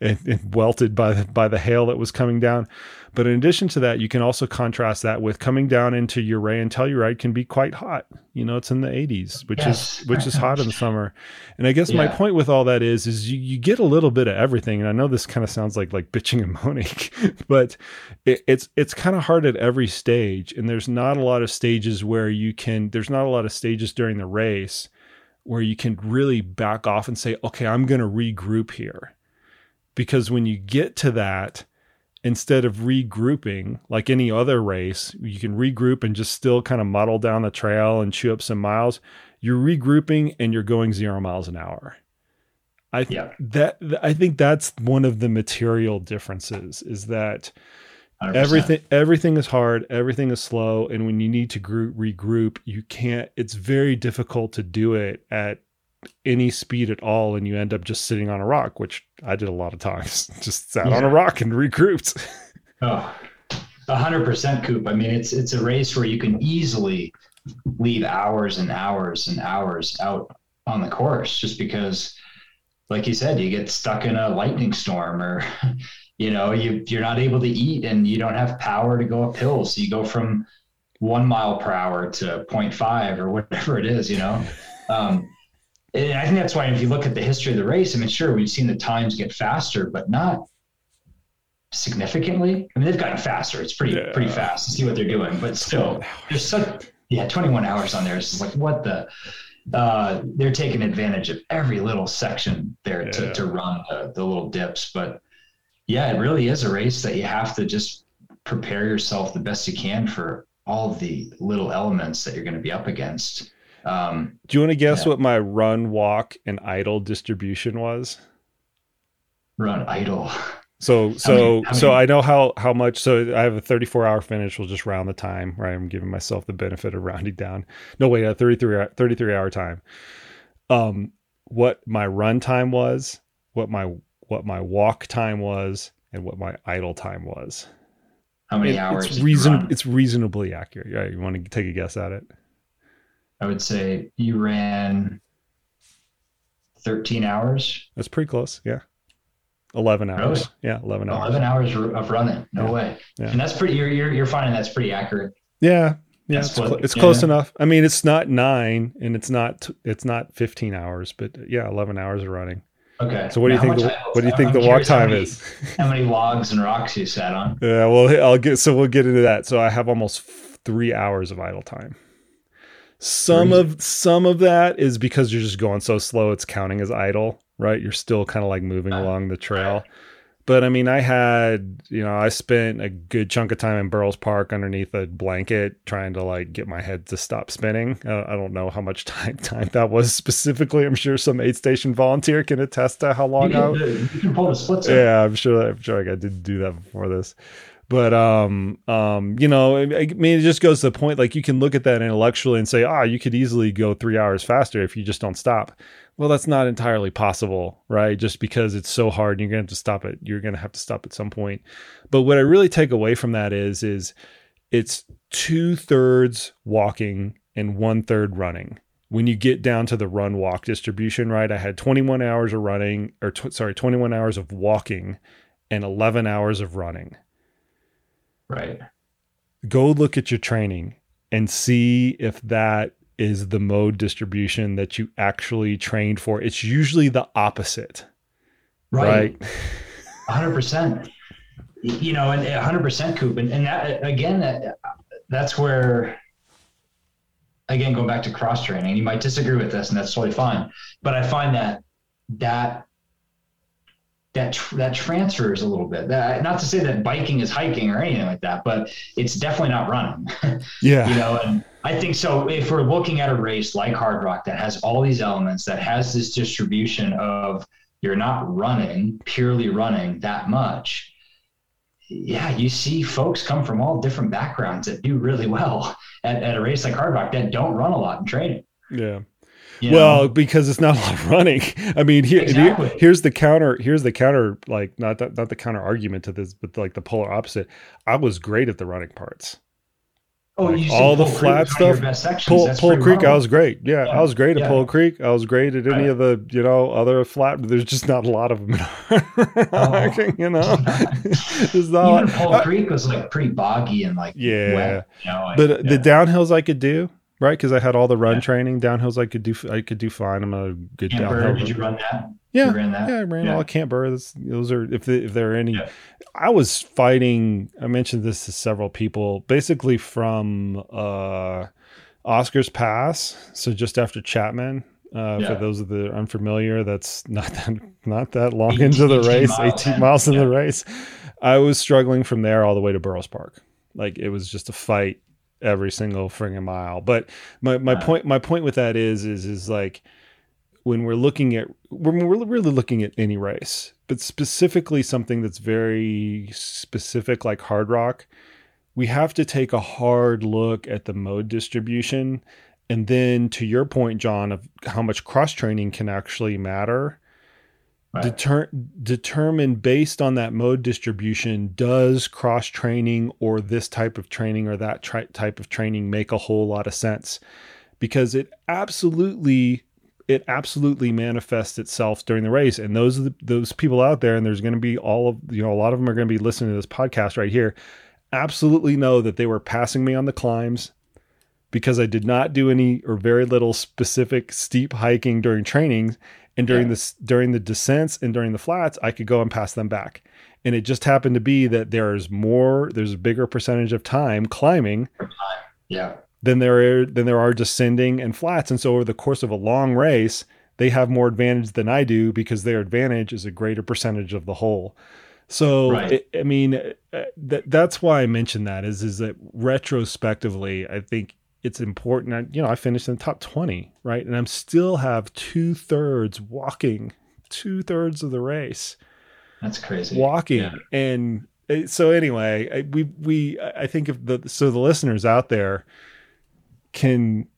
S1: and, and welted by the, by the hail that was coming down. But in addition to that, you can also contrast that with coming down into Ouray and Telluride can be quite hot. You know, it's in the 80s, which yes. is which is hot in the summer. And I guess yeah. my point with all that is is you, you get a little bit of everything. And I know this kind of sounds like like bitching and moaning, but it, it's it's kind of hard at every stage. And there's not a lot of stages where you can. There's not a lot of stages during the race where you can really back off and say, okay, I'm going to regroup here. Because when you get to that, instead of regrouping like any other race, you can regroup and just still kind of muddle down the trail and chew up some miles. You're regrouping and you're going zero miles an hour. I th-
S2: Yeah.
S1: that I think that's one of the material differences is that
S2: 100%.
S1: everything everything is hard, everything is slow, and when you need to group, regroup, you can't. It's very difficult to do it at any speed at all, and you end up just sitting on a rock, which I did a lot of times. Just sat on a rock and regrouped.
S2: Oh, a hundred percent, Koop. I mean, it's it's a race where you can easily leave hours and hours and hours out on the course just because, like you said, you get stuck in a lightning storm or, you know, you you're not able to eat and you don't have power to go uphill, so you go from one mile per hour to 0.5 or whatever it is, you know. Um, I think that's why if you look at the history of the race, I mean, sure, we've seen the times get faster, but not significantly. I mean, they've gotten faster. It's pretty
S1: Yeah.
S2: pretty fast to see what they're doing, but still, there's such yeah, 21 hours on there. It's just like what the. Uh, they're taking advantage of every little section there to,
S1: Yeah.
S2: to run the, the little dips. But yeah, it really is a race that you have to just prepare yourself the best you can for all the little elements that you're going to be up against. Um,
S1: Do you want to guess
S2: Yeah.
S1: what my run, walk, and idle distribution was?
S2: run idle.
S1: So so
S2: how
S1: so I know how how much. So I have a 34 hour finish. We'll just round the time. Right, I'm giving myself the benefit of rounding down. No wait, a 33 hour- 33 hour time. Um, what my run time was, what my what my walk time was, and what my idle time was.
S2: How many
S1: It-
S2: hours?
S1: It's reason it's reasonably accurate. Yeah, you want to take a guess at it?
S2: I would say you ran 13 hours,
S1: That's pretty close. Yeah, 11 hours.
S2: Really?
S1: Yeah, 11 hours.
S2: 11 hours of running. No
S1: Yeah.
S2: way.
S1: Yeah.
S2: And that's pretty, you're, you're, you're finding that's pretty accurate.
S1: Yeah, yeah,
S2: That's
S1: it's,
S2: what-
S1: it's
S2: yeah.
S1: close enough. I mean, it's not nine, and it's not it's not fifteen hours, but yeah, eleven hours of running.
S2: Okay.
S1: So what do you think? The, what do you think
S2: I'm
S1: the walk
S2: curious how
S1: time
S2: many-
S1: is?
S2: How many logs and rocks you sat on?
S1: Yeah, well, I'll get so we'll get into that. So I have almost f- three hours of idle time. Some
S2: Three?
S1: of some of that is because you're just going so slow; it's counting as idle, right? You're still kind of like moving
S2: Uh,
S1: along the trail. But I mean, I had, you know, I spent a good chunk of time in Burrows Park underneath a blanket trying to like get my head to stop spinning. Uh, I don't know how much time time that was specifically. I'm sure some aid station volunteer can attest to how long
S2: You
S1: I
S2: you can pull the splits.
S1: yeah, I'm sure. I'm sure I did do that before this, but um, um, you know, I mean, it just goes to the point. Like you can look at that intellectually and say, ah, you could easily go three hours faster if you just don't stop. Well, that's not entirely possible, right? Just because it's so hard, and you're going to have to stop it. You're going to have to stop at some point. But what I really take away from that is, is it's two thirds walking and one third running when you get down to the run walk distribution, right? I had 21 hours of running, or sorry, 21 hours of walking and 11 hours of running.
S2: Right.
S1: Go look at your training and see if that is the mode distribution that you actually trained for. It's usually the opposite,
S2: Right.
S1: right?
S2: hundred percent. You know, and hundred percent, Koop, and, and that again, that that's where, again, going back to cross training, you might disagree with this, and that's totally fine. But I find that that that tr- that transfers a little bit. That, not to say that biking is hiking or anything like that, but it's definitely not running.
S1: Yeah.
S2: you know and i think so if we're looking at a race like Hardrock that has all these elements that has this distribution of you're not running purely running that much yeah you see folks come from all different backgrounds that do really well at, at a race like Hardrock that don't run a lot in training
S1: Yeah.
S2: You
S1: well,
S2: know?
S1: because it's not a lot of running. I mean, here,
S2: Exactly.
S1: here- here's the counter. Here's the counter. Like not that, not the counter argument to this, but like the polar opposite. I was great at the running parts.
S2: oh
S1: like
S2: you
S1: all the flat
S2: was one of your
S1: stuff. Pull,
S2: Pole
S1: Creek, I was great. Yeah,
S2: Yeah,
S1: I was great at
S2: yeah.
S1: Pole Creek. I was great at any
S2: Right.
S1: of the you know other flat. There's just not a lot of them.
S2: Oh.
S1: you know, there's not.
S2: even Pole Creek was like pretty boggy and like
S1: Yeah.
S2: wet, you know,
S1: but uh, the downhills I could do right because I had all the run
S2: Yeah.
S1: training. Downhills I could do. I could do fine. I'm a good
S2: Camp
S1: downhill.
S2: Bird, did you run that?
S1: Yeah,
S2: You ran that?
S1: Yeah, I ran
S2: Yeah.
S1: all Camp Bird. That's- Those are if the, if there are any.
S2: Yeah.
S1: I was fighting. I mentioned this to several people. Basically from uh, Oscars Pass, so just after Chapman, Uh. For those of the unfamiliar, that's not that not that long into the race, miles 18 miles in the race. I was struggling from there all the way to Burrows Park. Like it was just a fight every single friggin' mile. But my, my point my point with that is is is like when we're looking at when we're really looking at any race, but specifically something that's very specific like Hardrock, we have to take a hard look at the mode distribution. And then to your point, John, of how much cross training can actually matter. Deter- determine based on that mode distribution does cross training or this type of training or that tri- type of training make a whole lot of sense? Because it absolutely it absolutely manifests itself during the race. And those the, those people out there and there's going to be all of you know a lot of them are going to be listening to this podcast right here absolutely know that they were passing me on the climbs because I did not do any or very little specific steep hiking during training and during yeah. this during the descents and during the flats I could go and pass them back and it just happened to be that there's more there's a bigger percentage of time climbing
S2: yeah
S1: than there are than there are descending and flats and so over the course of a long race they have more advantage than I do because their advantage is a greater percentage of the whole so right. it, I mean, uh, that that's why I mentioned that is is that retrospectively, I think it's important. I, you know, I finished in the top twenty, right, and I'm still have two thirds walking, two thirds of the race.
S2: That's crazy.
S1: Walking yeah. and uh, so anyway, we we I think if the so the listeners out there can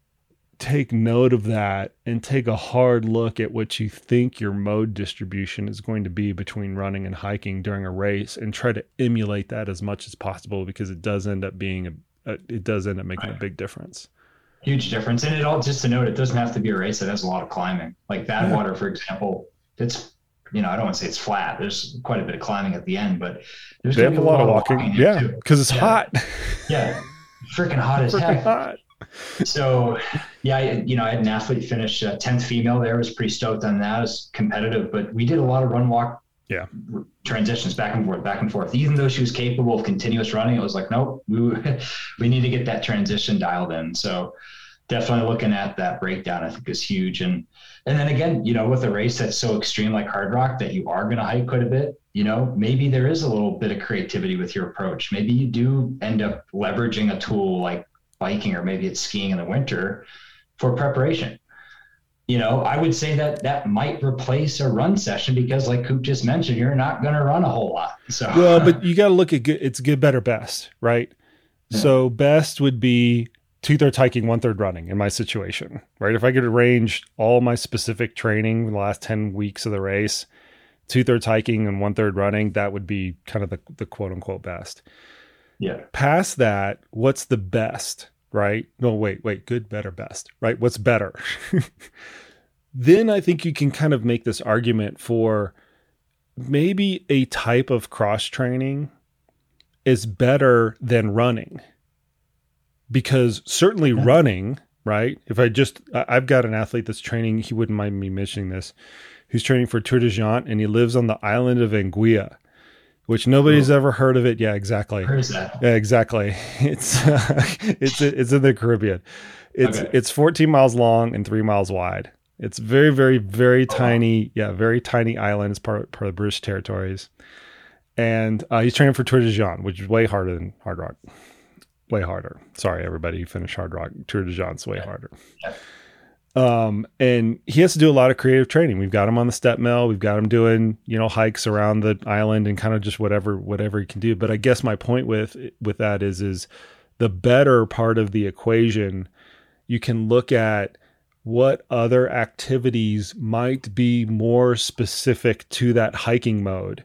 S1: take note of that and take a hard look at what you think your mode distribution is going to be between running and hiking during a race and try to emulate that as much as possible because it does end up being a it does end up making right. a big difference
S2: huge difference and it all just to note it doesn't have to be a race that has a lot of climbing like Badwater yeah. for example it's you know, I don't want to say it's flat. There's quite a bit of climbing at the end, but there's
S1: they have a lot, lot of walking. walking yeah, because it's
S2: yeah.
S1: hot.
S2: yeah, freaking hot as freaking heck. Hot so yeah, you know, I had an athlete finish uh, 10th female there. I was pretty stoked on that. It was competitive, but we did a lot of run walk
S1: yeah
S2: transitions back and forth, back and forth. Even though she was capable of continuous running, it was like, nope, we, we need to get that transition dialed in. So definitely looking at that breakdown, I think is huge. And, and then again, you know, with a race that's so extreme like Hardrock that you are going to hike quite a bit, you know, maybe there is a little bit of creativity with your approach. Maybe you do end up leveraging a tool like biking or maybe it's skiing in the winter for preparation. You know, I would say that that might replace a run session because, like Koop just mentioned, you're not going to run a whole lot. So,
S1: well, but you got to look at good, it's good, better, best, right? Yeah. So, best would be two thirds hiking, one third running in my situation, right? If I could arrange all my specific training in the last 10 weeks of the race, two thirds hiking and one third running, that would be kind of the, the quote unquote best.
S2: Yeah.
S1: Past that, what's the best, right? No, wait, wait, good, better, best, right? What's better? then I think you can kind of make this argument for maybe a type of cross training is better than running. Because certainly yeah. running, right? If I just, I've got an athlete that's training, he wouldn't mind me mentioning this, who's training for Tor des Géants and he lives on the island of Anguilla which nobody's oh. ever heard of it. Yeah, exactly.
S2: Where is that?
S1: Yeah, exactly. It's uh, it's it's in the Caribbean. It's okay. it's 14 miles long and three miles wide. It's very very very oh, tiny. Wow. Yeah, very tiny island. It's part part of the British territories. And uh, he's training for Tor des Géants, which is way harder than Hardrock. Way harder. Sorry, everybody. You Hard Rock. Tor des Géants's way yeah. harder. Yeah. Um, and he has to do a lot of creative training. We've got him on the step mill. We've got him doing, you know, hikes around the island and kind of just whatever, whatever he can do. But I guess my point with, with that is, is the better part of the equation, you can look at what other activities might be more specific to that hiking mode.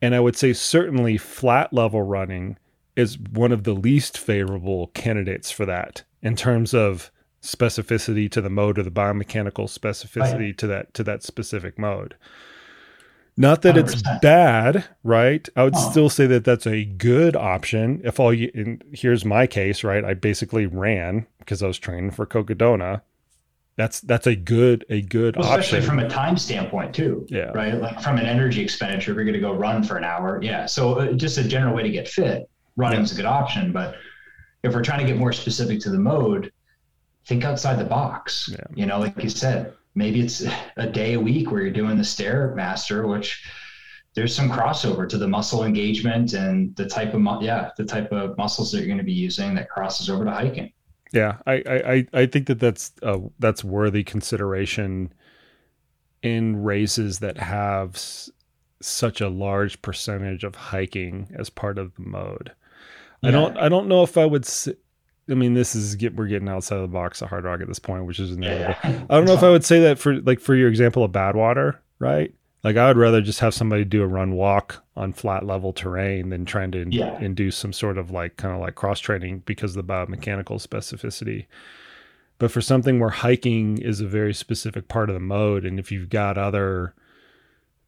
S1: And I would say certainly flat level running is one of the least favorable candidates for that in terms of specificity to the mode or the biomechanical specificity right. to that to that specific mode. Not that 100%. it's bad, right? I would oh. still say that that's a good option. If all you, and here's my case, right? I basically ran because I was training for Cocodona. That's that's a good a good well,
S2: especially
S1: option.
S2: from a time standpoint too.
S1: Yeah.
S2: Right. Like from an energy expenditure, if you're going to go run for an hour, yeah. So uh, just a general way to get fit, running is a good option. But if we're trying to get more specific to the mode, think outside the box. Yeah. You know, like you said, maybe it's a day a week where you're doing the stairmaster, which there's some crossover to the muscle engagement and the type of yeah the type of muscles that you're going to be using that crosses over to hiking.
S1: Yeah, I I I think that that's uh, that's worthy consideration in races that have s- such a large percentage of hiking as part of the mode. Yeah. I don't I don't know if I would. I mean, this is get we're getting outside of the box of Hardrock at this point, which is inevitable. Yeah. I don't know if I would say that for like for your example of Badwater, right? Like I would rather just have somebody do a run walk on flat level terrain than trying to yeah. induce some sort of like kind of like cross training because of the biomechanical specificity. But for something where hiking is a very specific part of the mode, and if you've got other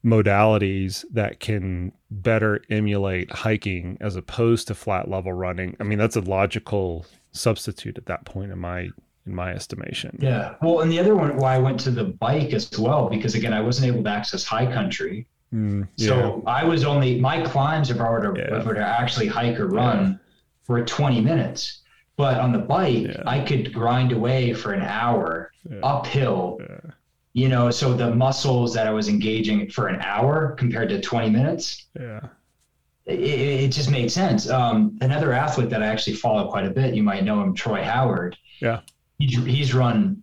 S1: modalities that can better emulate hiking as opposed to flat level running, I mean that's a logical substitute at that point in my in my estimation.
S2: Yeah. Well, and the other one why I went to the bike as well, because again, I wasn't able to access high country. Mm, yeah. So I was only my climbs if I were to, yeah. were to actually hike or run yeah. were 20 minutes. But on the bike, I could grind away for an hour uphill. You know, so the muscles that I was engaging for an hour compared to 20 minutes.
S1: Yeah.
S2: It, it, just made sense. Um, another athlete that I actually follow quite a bit, you might know him, Troy Howard.
S1: Yeah
S2: he's, he's run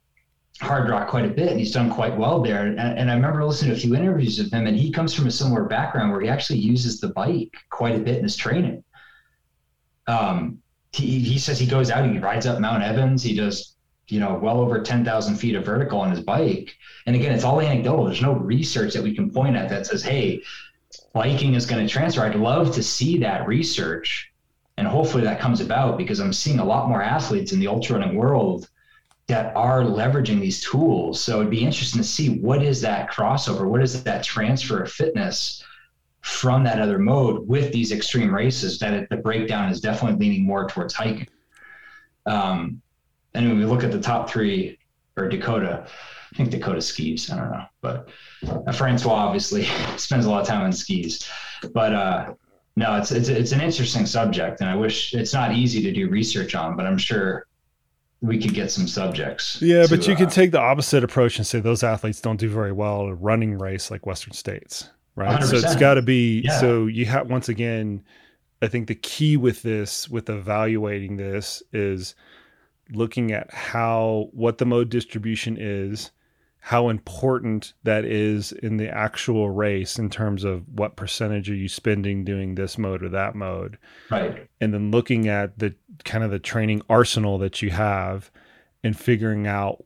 S2: Hardrock quite a bit and he's done quite well there. And, and, I remember listening to a few interviews of him, and he comes from a similar background where he actually uses the bike quite a bit in his training. Um, he, he says he goes out, and he rides up Mount Evans, he does, you know, well over 10,000 feet of vertical on his bike. And again, it's all anecdotal. There's no research that we can point at that says, hey, biking is going to transfer. I'd love to see that research. And hopefully that comes about because I'm seeing a lot more athletes in the ultra running world that are leveraging these tools. So it'd be interesting to see what is that crossover, what is that transfer of fitness from that other mode with these extreme races. That it, the breakdown is definitely leaning more towards hiking. Um, and when we look at the top three, or Dakota, I think Dakota skis. I don't know, but uh, Francois obviously spends a lot of time on skis. But uh, no, it's it's it's an interesting subject, and I wish it's not easy to do research on, but I'm sure we could get some subjects.
S1: Yeah, to, but you uh, could take the opposite approach and say those athletes don't do very well in a running race like Western States, right? 100%. So it's got to be. Yeah. So you have once again, I think the key with this, with evaluating this, is looking at how what the mode distribution is, how important that is in the actual race in terms of what percentage are you spending doing this mode or that mode.
S2: Right.
S1: And then looking at the kind of the training arsenal that you have and figuring out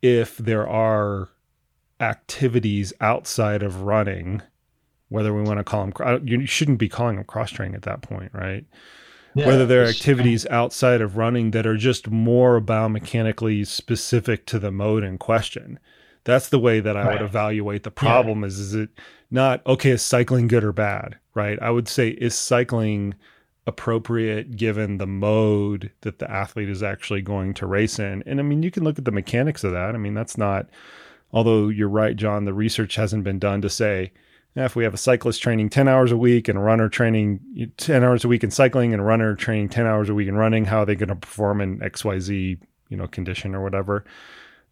S1: if there are activities outside of running whether we want to call them you shouldn't be calling them cross training at that point right? Yeah, whether there are activities outside of running that are just more biomechanically specific to the mode in question that's the way that I right. would evaluate the problem yeah. is is it not okay, is cycling good or bad? Right. I would say is cycling appropriate given the mode that the athlete is actually going to race in. And I mean you can look at the mechanics of that. I mean, that's not although you're right, John, the research hasn't been done to say if we have a cyclist training 10 hours a week and a runner training 10 hours a week in cycling and a runner training 10 hours a week in running, how are they going to perform in XYZ, you know, condition or whatever?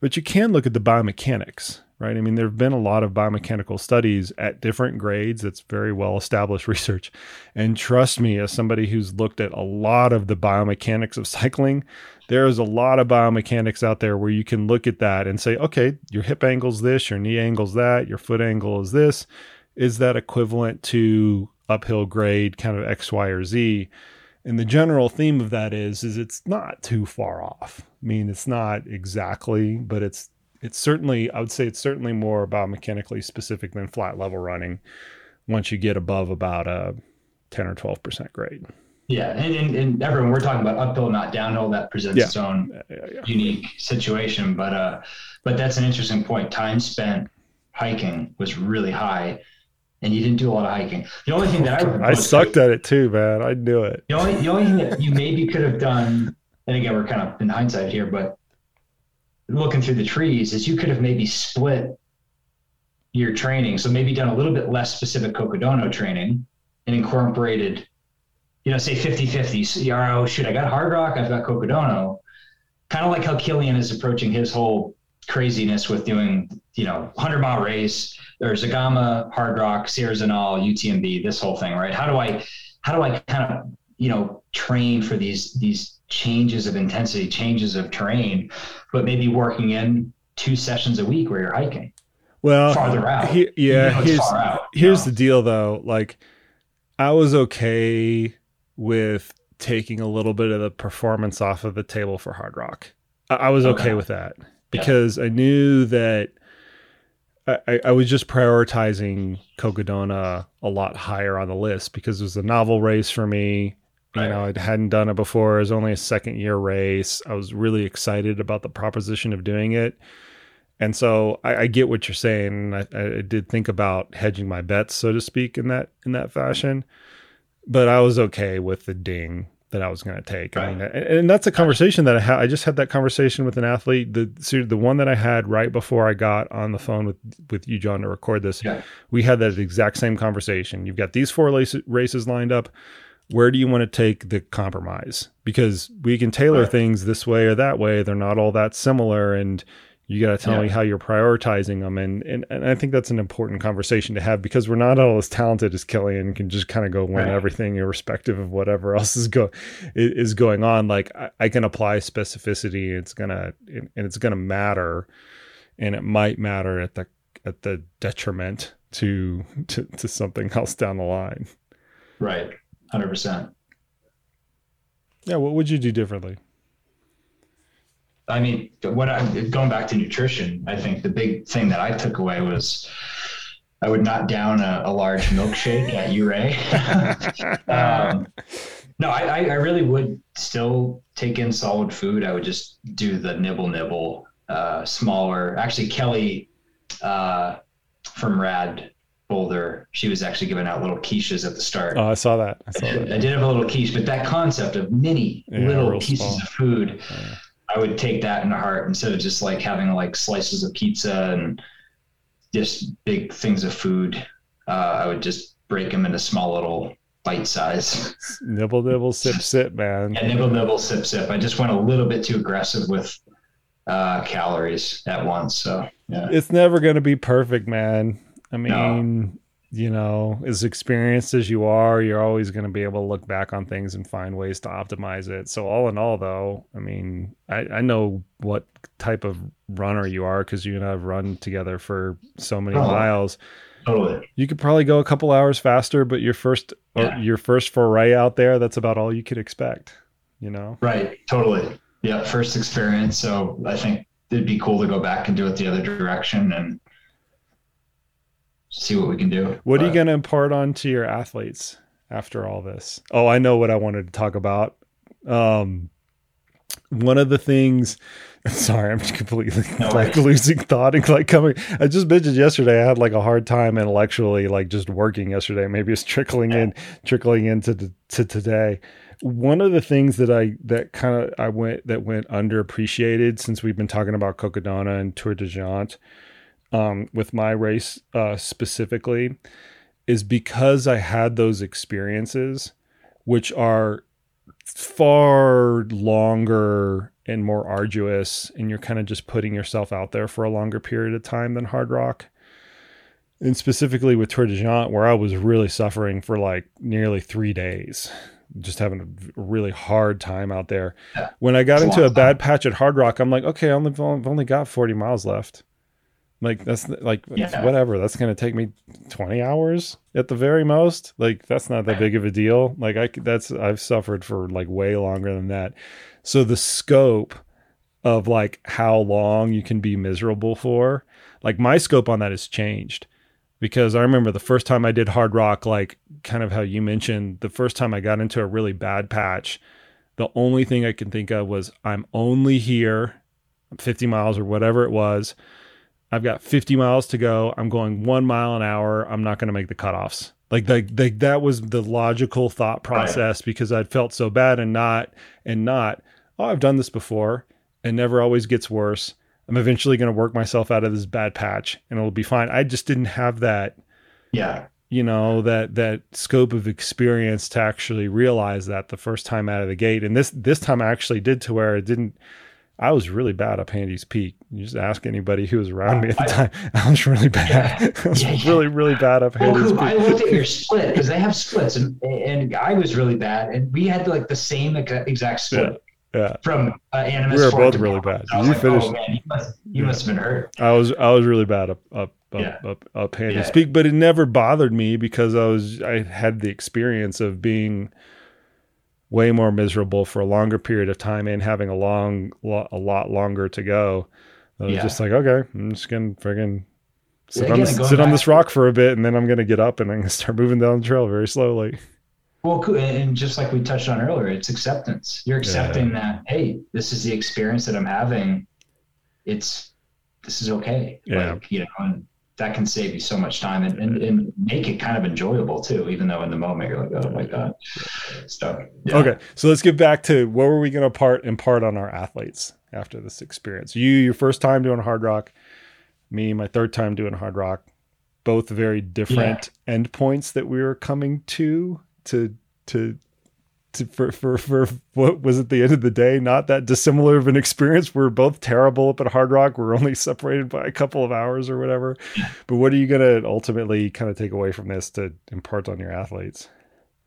S1: But you can look at the biomechanics, right? I mean, there have been a lot of biomechanical studies at different grades. That's very well established research. And trust me, as somebody who's looked at a lot of the biomechanics of cycling, there is a lot of biomechanics out there where you can look at that and say, okay, your hip angle's this, your knee angle's that, your foot angle is this. Is that equivalent to uphill grade kind of X, Y, or Z? And the general theme of that is is it's not too far off. I mean, it's not exactly, but it's it's certainly I would say it's certainly more about mechanically specific than flat level running once you get above about a 10 or 12% grade.
S2: Yeah, and, and, and everyone we're talking about uphill, not downhill. That presents yeah. its own yeah, yeah, unique situation, but uh, but that's an interesting point. Time spent hiking was really high, and you didn't do a lot of hiking. The only thing that I
S1: I sucked at it too, man. I knew it.
S2: The only the only thing that you maybe could have done, and again we're kind of in hindsight here, but looking through the trees, is you could have maybe split your training. So maybe done a little bit less specific Cocodona training and incorporated, you know, say 50 50. So, oh, shoot, I got Hardrock, I've got Cocodona. Kind of like how Kilian is approaching his whole craziness with doing, you know, 100 mile race or Zegama, Hardrock, Sierre-Zinal, UTMB, this whole thing, right? How do I, how do I kind of, you know, train for these, these changes of intensity, changes of terrain, but maybe working in two sessions a week where you're hiking?
S1: Well,
S2: farther out.
S1: He, yeah,
S2: you know,
S1: here's,
S2: out,
S1: here's the deal though. Like, I was okay with taking a little bit of the performance off of the table for Hardrock. I, I was okay. okay. with that because yeah. I knew that I, I, was just prioritizing Cocodona a lot higher on the list because it was a novel race for me. You know, I hadn't done it before. It was only a second year race. I was really excited about the proposition of doing it. And so I, I get what you're saying. I, I, did think about hedging my bets, so to speak, in that in that fashion. But I was okay with the ding that I was going to take. Right. I mean, and, that's a conversation that I had. I just had that conversation with an athlete. The the one that I had right before I got on the phone with with you, John, to record this. Yeah. We had that exact same conversation. You've got these four races lined up. Where do you want to take the compromise? Because we can tailor right. things this way or that way. They're not all that similar, and you got to tell yeah. me how you're prioritizing them and, and and i think that's an important conversation to have because we're not all as talented as Kilian can just kind of go win right. everything irrespective of whatever else is go is going on. Like I, I can apply specificity it's gonna and it's gonna matter and it might matter at the at the detriment to to, to something else down the line.
S2: Right. 100%
S1: yeah what would you do differently
S2: I mean, what I going back to nutrition, I think the big thing that I took away was I would not down a, a large milkshake at Ouray. um, no, I, I really would still take in solid food. I would just do the nibble nibble, uh, smaller. Actually, Kelly uh, from Rad Boulder, she was actually giving out little quiches at the start.
S1: Oh, I saw that. I, saw
S2: I, did, that. I did have a little quiche, but that concept of mini yeah, little pieces small. of food. Yeah I would take that into heart instead of just like having like slices of pizza and just big things of food. Uh, I would just break them into small little bite size.
S1: Nibble, nibble, sip, sip, man.
S2: Yeah, nibble, nibble, sip, sip. I just went a little bit too aggressive with uh, calories at once. So yeah,
S1: it's never going to be perfect, man. I mean, you know, as experienced as you are, you're always going to be able to look back on things and find ways to optimize it. So, all in all, though, I mean, I, I know what type of runner you are because you and I have run together for so many oh, miles.
S2: Totally.
S1: You could probably go a couple hours faster, but your first uh, yeah. your first foray out there, that's about all you could expect. You know.
S2: Right. Totally. Yeah. First experience. So I think it'd be cool to go back and do it the other direction and see what we can do.
S1: What but, are you going to impart on to your athletes after all this? Oh, I know what I wanted to talk about. Um, one of the things sorry i'm completely no like losing thought and like coming i just mentioned yesterday i had like a hard time intellectually like just working yesterday maybe it's trickling yeah. in trickling into the, to today one of the things that i that kind of i went that went underappreciated since we've been talking about cocodona and Tor des Géants um, with my race uh, specifically is because I had those experiences, which are far longer and more arduous, and you're kind of just putting yourself out there for a longer period of time than Hardrock. And specifically with Tor des Géants, where I was really suffering for like nearly three days, just having a really hard time out there. When I got into a bad patch at Hardrock, I'm like, okay, I've only got 40 miles left. Like that's like yeah. whatever. That's gonna take me twenty hours at the very most. Like that's not that big of a deal. Like I that's I've suffered for like way longer than that. So the scope of like how long you can be miserable for, like my scope on that has changed because I remember the first time I did Hardrock, like kind of how you mentioned, the first time I got into a really bad patch, the only thing I can think of was I'm only here 50 miles or whatever it was I've got 50 miles to go. I'm going one mile an hour. I'm not going to make the cutoffs. Like, like, like that was the logical thought oh, process right. because I'd felt so bad and not, and not, oh, I've done this before and never always gets worse. I'm eventually going to work myself out of this bad patch and it'll be fine. I just didn't have that.
S2: Yeah.
S1: You know, that, that scope of experience to actually realize that the first time out of the gate. And this, this time I actually did to where it didn't, I was really bad up Handies Peak. You just ask anybody who was around me at the time. I was really bad. Yeah, I was yeah, really, really bad up well, Handies Peak.
S2: I looked at your split because they have splits, and and I was really bad, and we had like the same exact split.
S1: Yeah.
S2: From uh, Animas.
S1: We were both really bad.
S2: So you like, finished. Oh, man, you must, you must have been hurt.
S1: I was I was really bad up up up up, up Handies Peak, but it never bothered me because I was I had the experience of being way more miserable for a longer period of time and having a long a lot longer to go. I was yeah. just like, okay, I'm just gonna friggin' sit, yeah, on, this, sit on this rock for a bit, and then I'm gonna get up and I'm gonna start moving down the trail very slowly.
S2: Well, and just like we touched on earlier, it's acceptance. You're accepting yeah. that, hey, this is the experience that I'm having. It's this is okay.
S1: Yeah.
S2: Like, you know, and that can save you so much time and, and, and, make it kind of enjoyable too, even though in the moment you're like, oh my God. So,
S1: yeah. Okay. So let's get back to what were we going to part impart on our athletes after this experience? You, your first time doing Hardrock, me, my third time doing Hardrock, both very different yeah. endpoints that we were coming to, to, to to, for, for, for what was at the end of the day not that dissimilar of an experience. We're both terrible up at Hardrock. We're only separated by a couple of hours or whatever. But what are you going to ultimately kind of take away from this to impart on your athletes?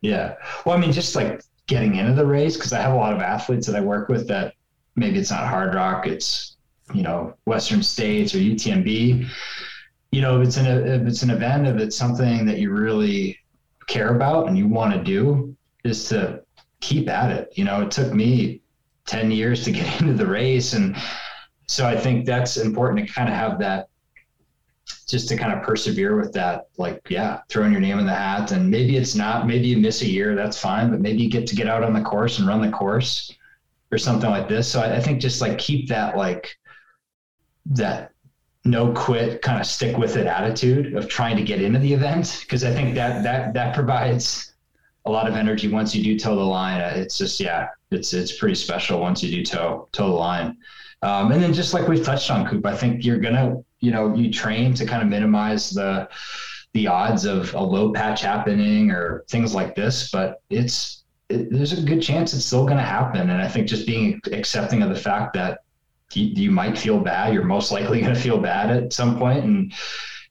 S2: Yeah. Well, I mean, just like getting into the race, because I have a lot of athletes that I work with that maybe it's not Hardrock, it's, you know, Western States or UTMB. You know, if it's an if it's an event, if it's something that you really care about and you want to do, is to keep at it. You know, it took me 10 years to get into the race. And so I think that's important to kind of have that just to kind of persevere with that, like, yeah, throwing your name in the hat. And maybe it's not, maybe you miss a year, that's fine, but maybe you get to get out on the course and run the course or something like this. So I, I think just like keep that, like, that no quit kind of stick with it attitude of trying to get into the event because i think that that that provides a lot of energy once you do toe the line. It's just yeah, it's it's pretty special once you do toe toe the line. Um, and then just like we've touched on, Koop, I think you're gonna you know you train to kind of minimize the the odds of a low patch happening or things like this, but it's it, there's a good chance it's still going to happen. And I think just being accepting of the fact that you, you might feel bad, you're most likely going to feel bad at some point, and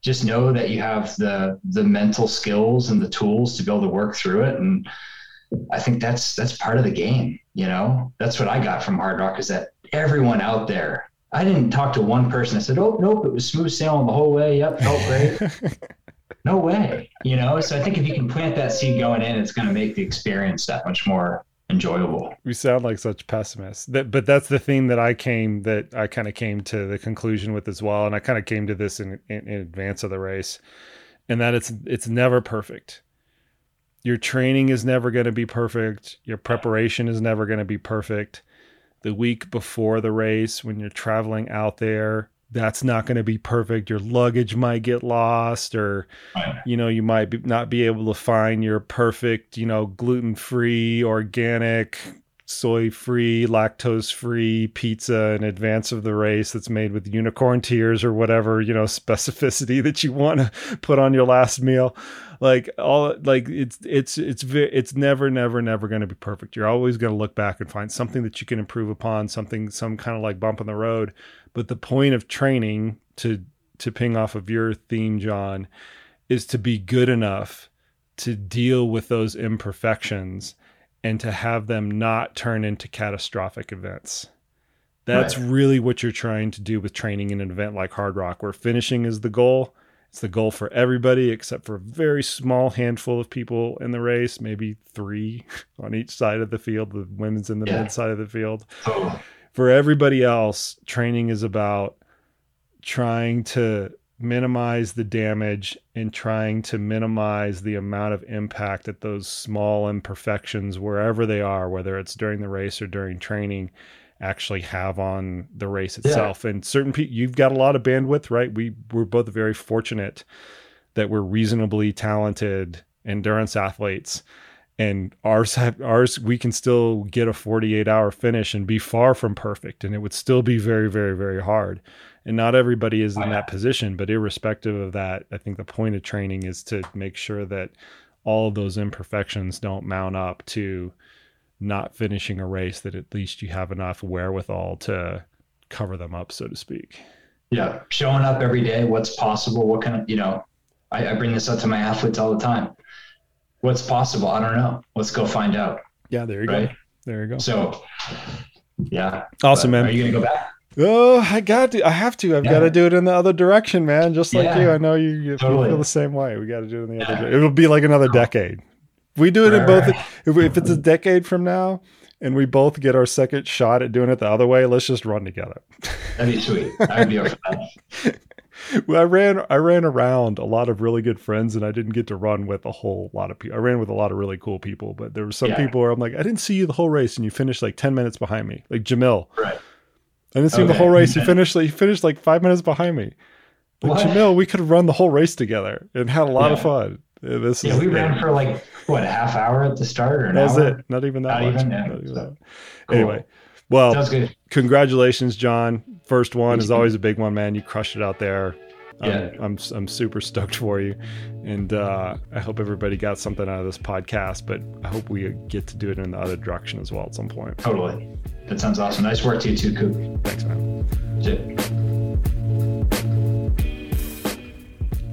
S2: just know that you have the the mental skills and the tools to be able to work through it. And i think that's that's part of the game you know? That's what i got from Hardrock is that everyone out there i didn't talk to one person that said oh nope it was smooth sailing the whole way. Yep felt great. No way you know? So i think if you can plant that seed going in it's going to make the experience that much more enjoyable.
S1: We sound like such pessimists. That, but that's the thing that I came that I kind of came to the conclusion with as well, and I kind of came to this in, in, in advance of the race, and that it's it's never perfect. Your training is never going to be perfect. Your preparation is never going to be perfect. The week before the race, when you're traveling out there, that's not going to be perfect. Your luggage might get lost, or you know, you might be, not be able to find your perfect, you know, gluten free, organic, soy free, lactose free pizza in advance of the race that's made with unicorn tears or whatever, you know, specificity that you want to put on your last meal. Like all like it's it's it's it's never never never going to be perfect. You're always going to look back and find something that you can improve upon, something some kind of like bump in the road. But the point of training to to ping off of your theme, John, is to be good enough to deal with those imperfections and to have them not turn into catastrophic events. That's right. really what you're trying to do with training in an event like Hardrock, where finishing is the goal. It's the goal for everybody except for a very small handful of people in the race, maybe three on each side of the field, the women's and the yeah. men's side of the field. For everybody else, training is about trying to minimize the damage and trying to minimize the amount of impact that those small imperfections, wherever they are, whether it's during the race or during training, actually have on the race itself. Yeah. And certain people, you've got a lot of bandwidth, right? We we're both very fortunate that we're reasonably talented endurance athletes and ours have ours we can still get a 48 hour finish and be far from perfect and it would still be very very very hard and not everybody is in that position but irrespective of that i think the point of training is to make sure that all of those imperfections don't mount up to not finishing a race that at least you have enough wherewithal to cover them up, so to speak.
S2: Yeah, showing up every day. What's possible? What kind of you know? I, I bring this up to my athletes all the time. What's possible? I don't know. Let's go find out.
S1: Yeah, there you right? go. There you go.
S2: So, yeah.
S1: Awesome,
S2: but
S1: man.
S2: Are you gonna go back?
S1: Oh, I got to. I have to. I've yeah. got to do it in the other direction, man. Just like yeah. you. I know you, you totally. feel the same way. We got to do it in the yeah. other. It'll be like another decade. We do it right, in both. Right. If, if it's a decade from now, and we both get our second shot at doing it the other way, let's just run together.
S2: That'd be sweet. I'd be.
S1: well, I ran I ran around a lot of really good friends, and I didn't get to run with a whole lot of people. I ran with a lot of really cool people, but there were some yeah. people where I'm like, I didn't see you the whole race, and you finished like ten minutes behind me, like Jamil.
S2: Right.
S1: I didn't see okay. him the whole race. He finished like he finished like five minutes behind me. Jamil, we could have run the whole race together and had a lot yeah. of fun. This
S2: yeah, is, we ran for like what a half hour at the start or an
S1: That's
S2: hour?
S1: it. Not even that Not much. Even, yeah, Not even so. that. Cool. Anyway, well, congratulations, John. First one is always a big one, man. You crushed it out there. Yeah. I'm, I'm, I'm super stoked for you, and uh, I hope everybody got something out of this podcast. But I hope we get to do it in the other direction as well at some point.
S2: Totally, that sounds awesome. Nice work to you too, Koop.
S1: Thanks, man.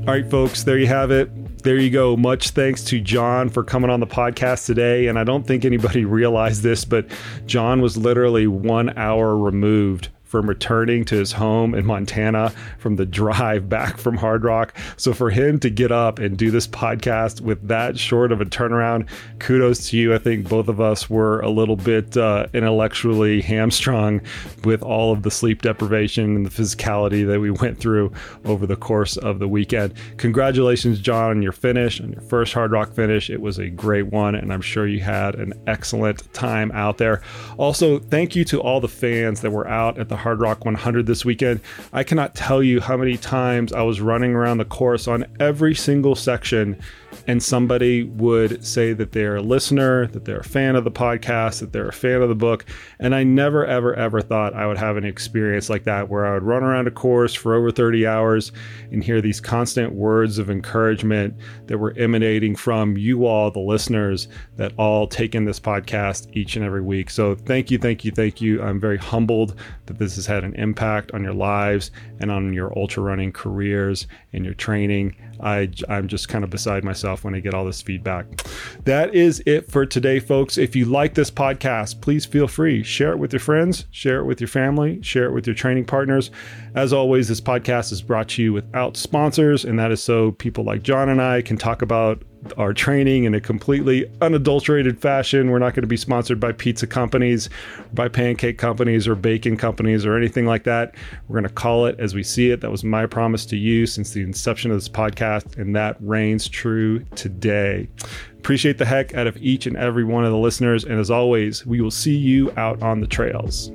S1: All right, folks, there you have it there you go. Much thanks to John for coming on the podcast today. And I don't think anybody realized this, but John was literally one hour removed from returning to his home in Montana from the drive back from Hardrock. So for him to get up and do this podcast with that short of a turnaround, kudos to you. I think both of us were a little bit uh, intellectually hamstrung with all of the sleep deprivation and the physicality that we went through over the course of the weekend. Congratulations, John, on your finish, on your first Hardrock finish. It was a great one, and I'm sure you had an excellent time out there. Also, thank you to all the fans that were out at the Hardrock 100 this weekend. I cannot tell you how many times I was running around the course on every single section and somebody would say that they're a listener, that they're a fan of the podcast, that they're a fan of the book. And I never, ever, ever thought I would have an experience like that where I would run around a course for over 30 hours and hear these constant words of encouragement that were emanating from you all, the listeners, that all take in this podcast each and every week. So thank you, thank you, thank you. I'm very humbled that this has had an impact on your lives and on your ultra running careers and your training. I, I'm just kind of beside myself when I get all this feedback. That is it for today, folks. If you like this podcast, please feel free. Share it with your friends, share it with your family, share it with your training partners. As always, this podcast is brought to you without sponsors, and that is so people like John and I can talk about our training in a completely unadulterated fashion. We're not going to be sponsored by pizza companies, by pancake companies, or bacon companies, or anything like that. We're going to call it as we see it. That was my promise to you since the inception of this podcast, and that reigns true today. Appreciate the heck out of each and every one of the listeners. And as always, we will see you out on the trails.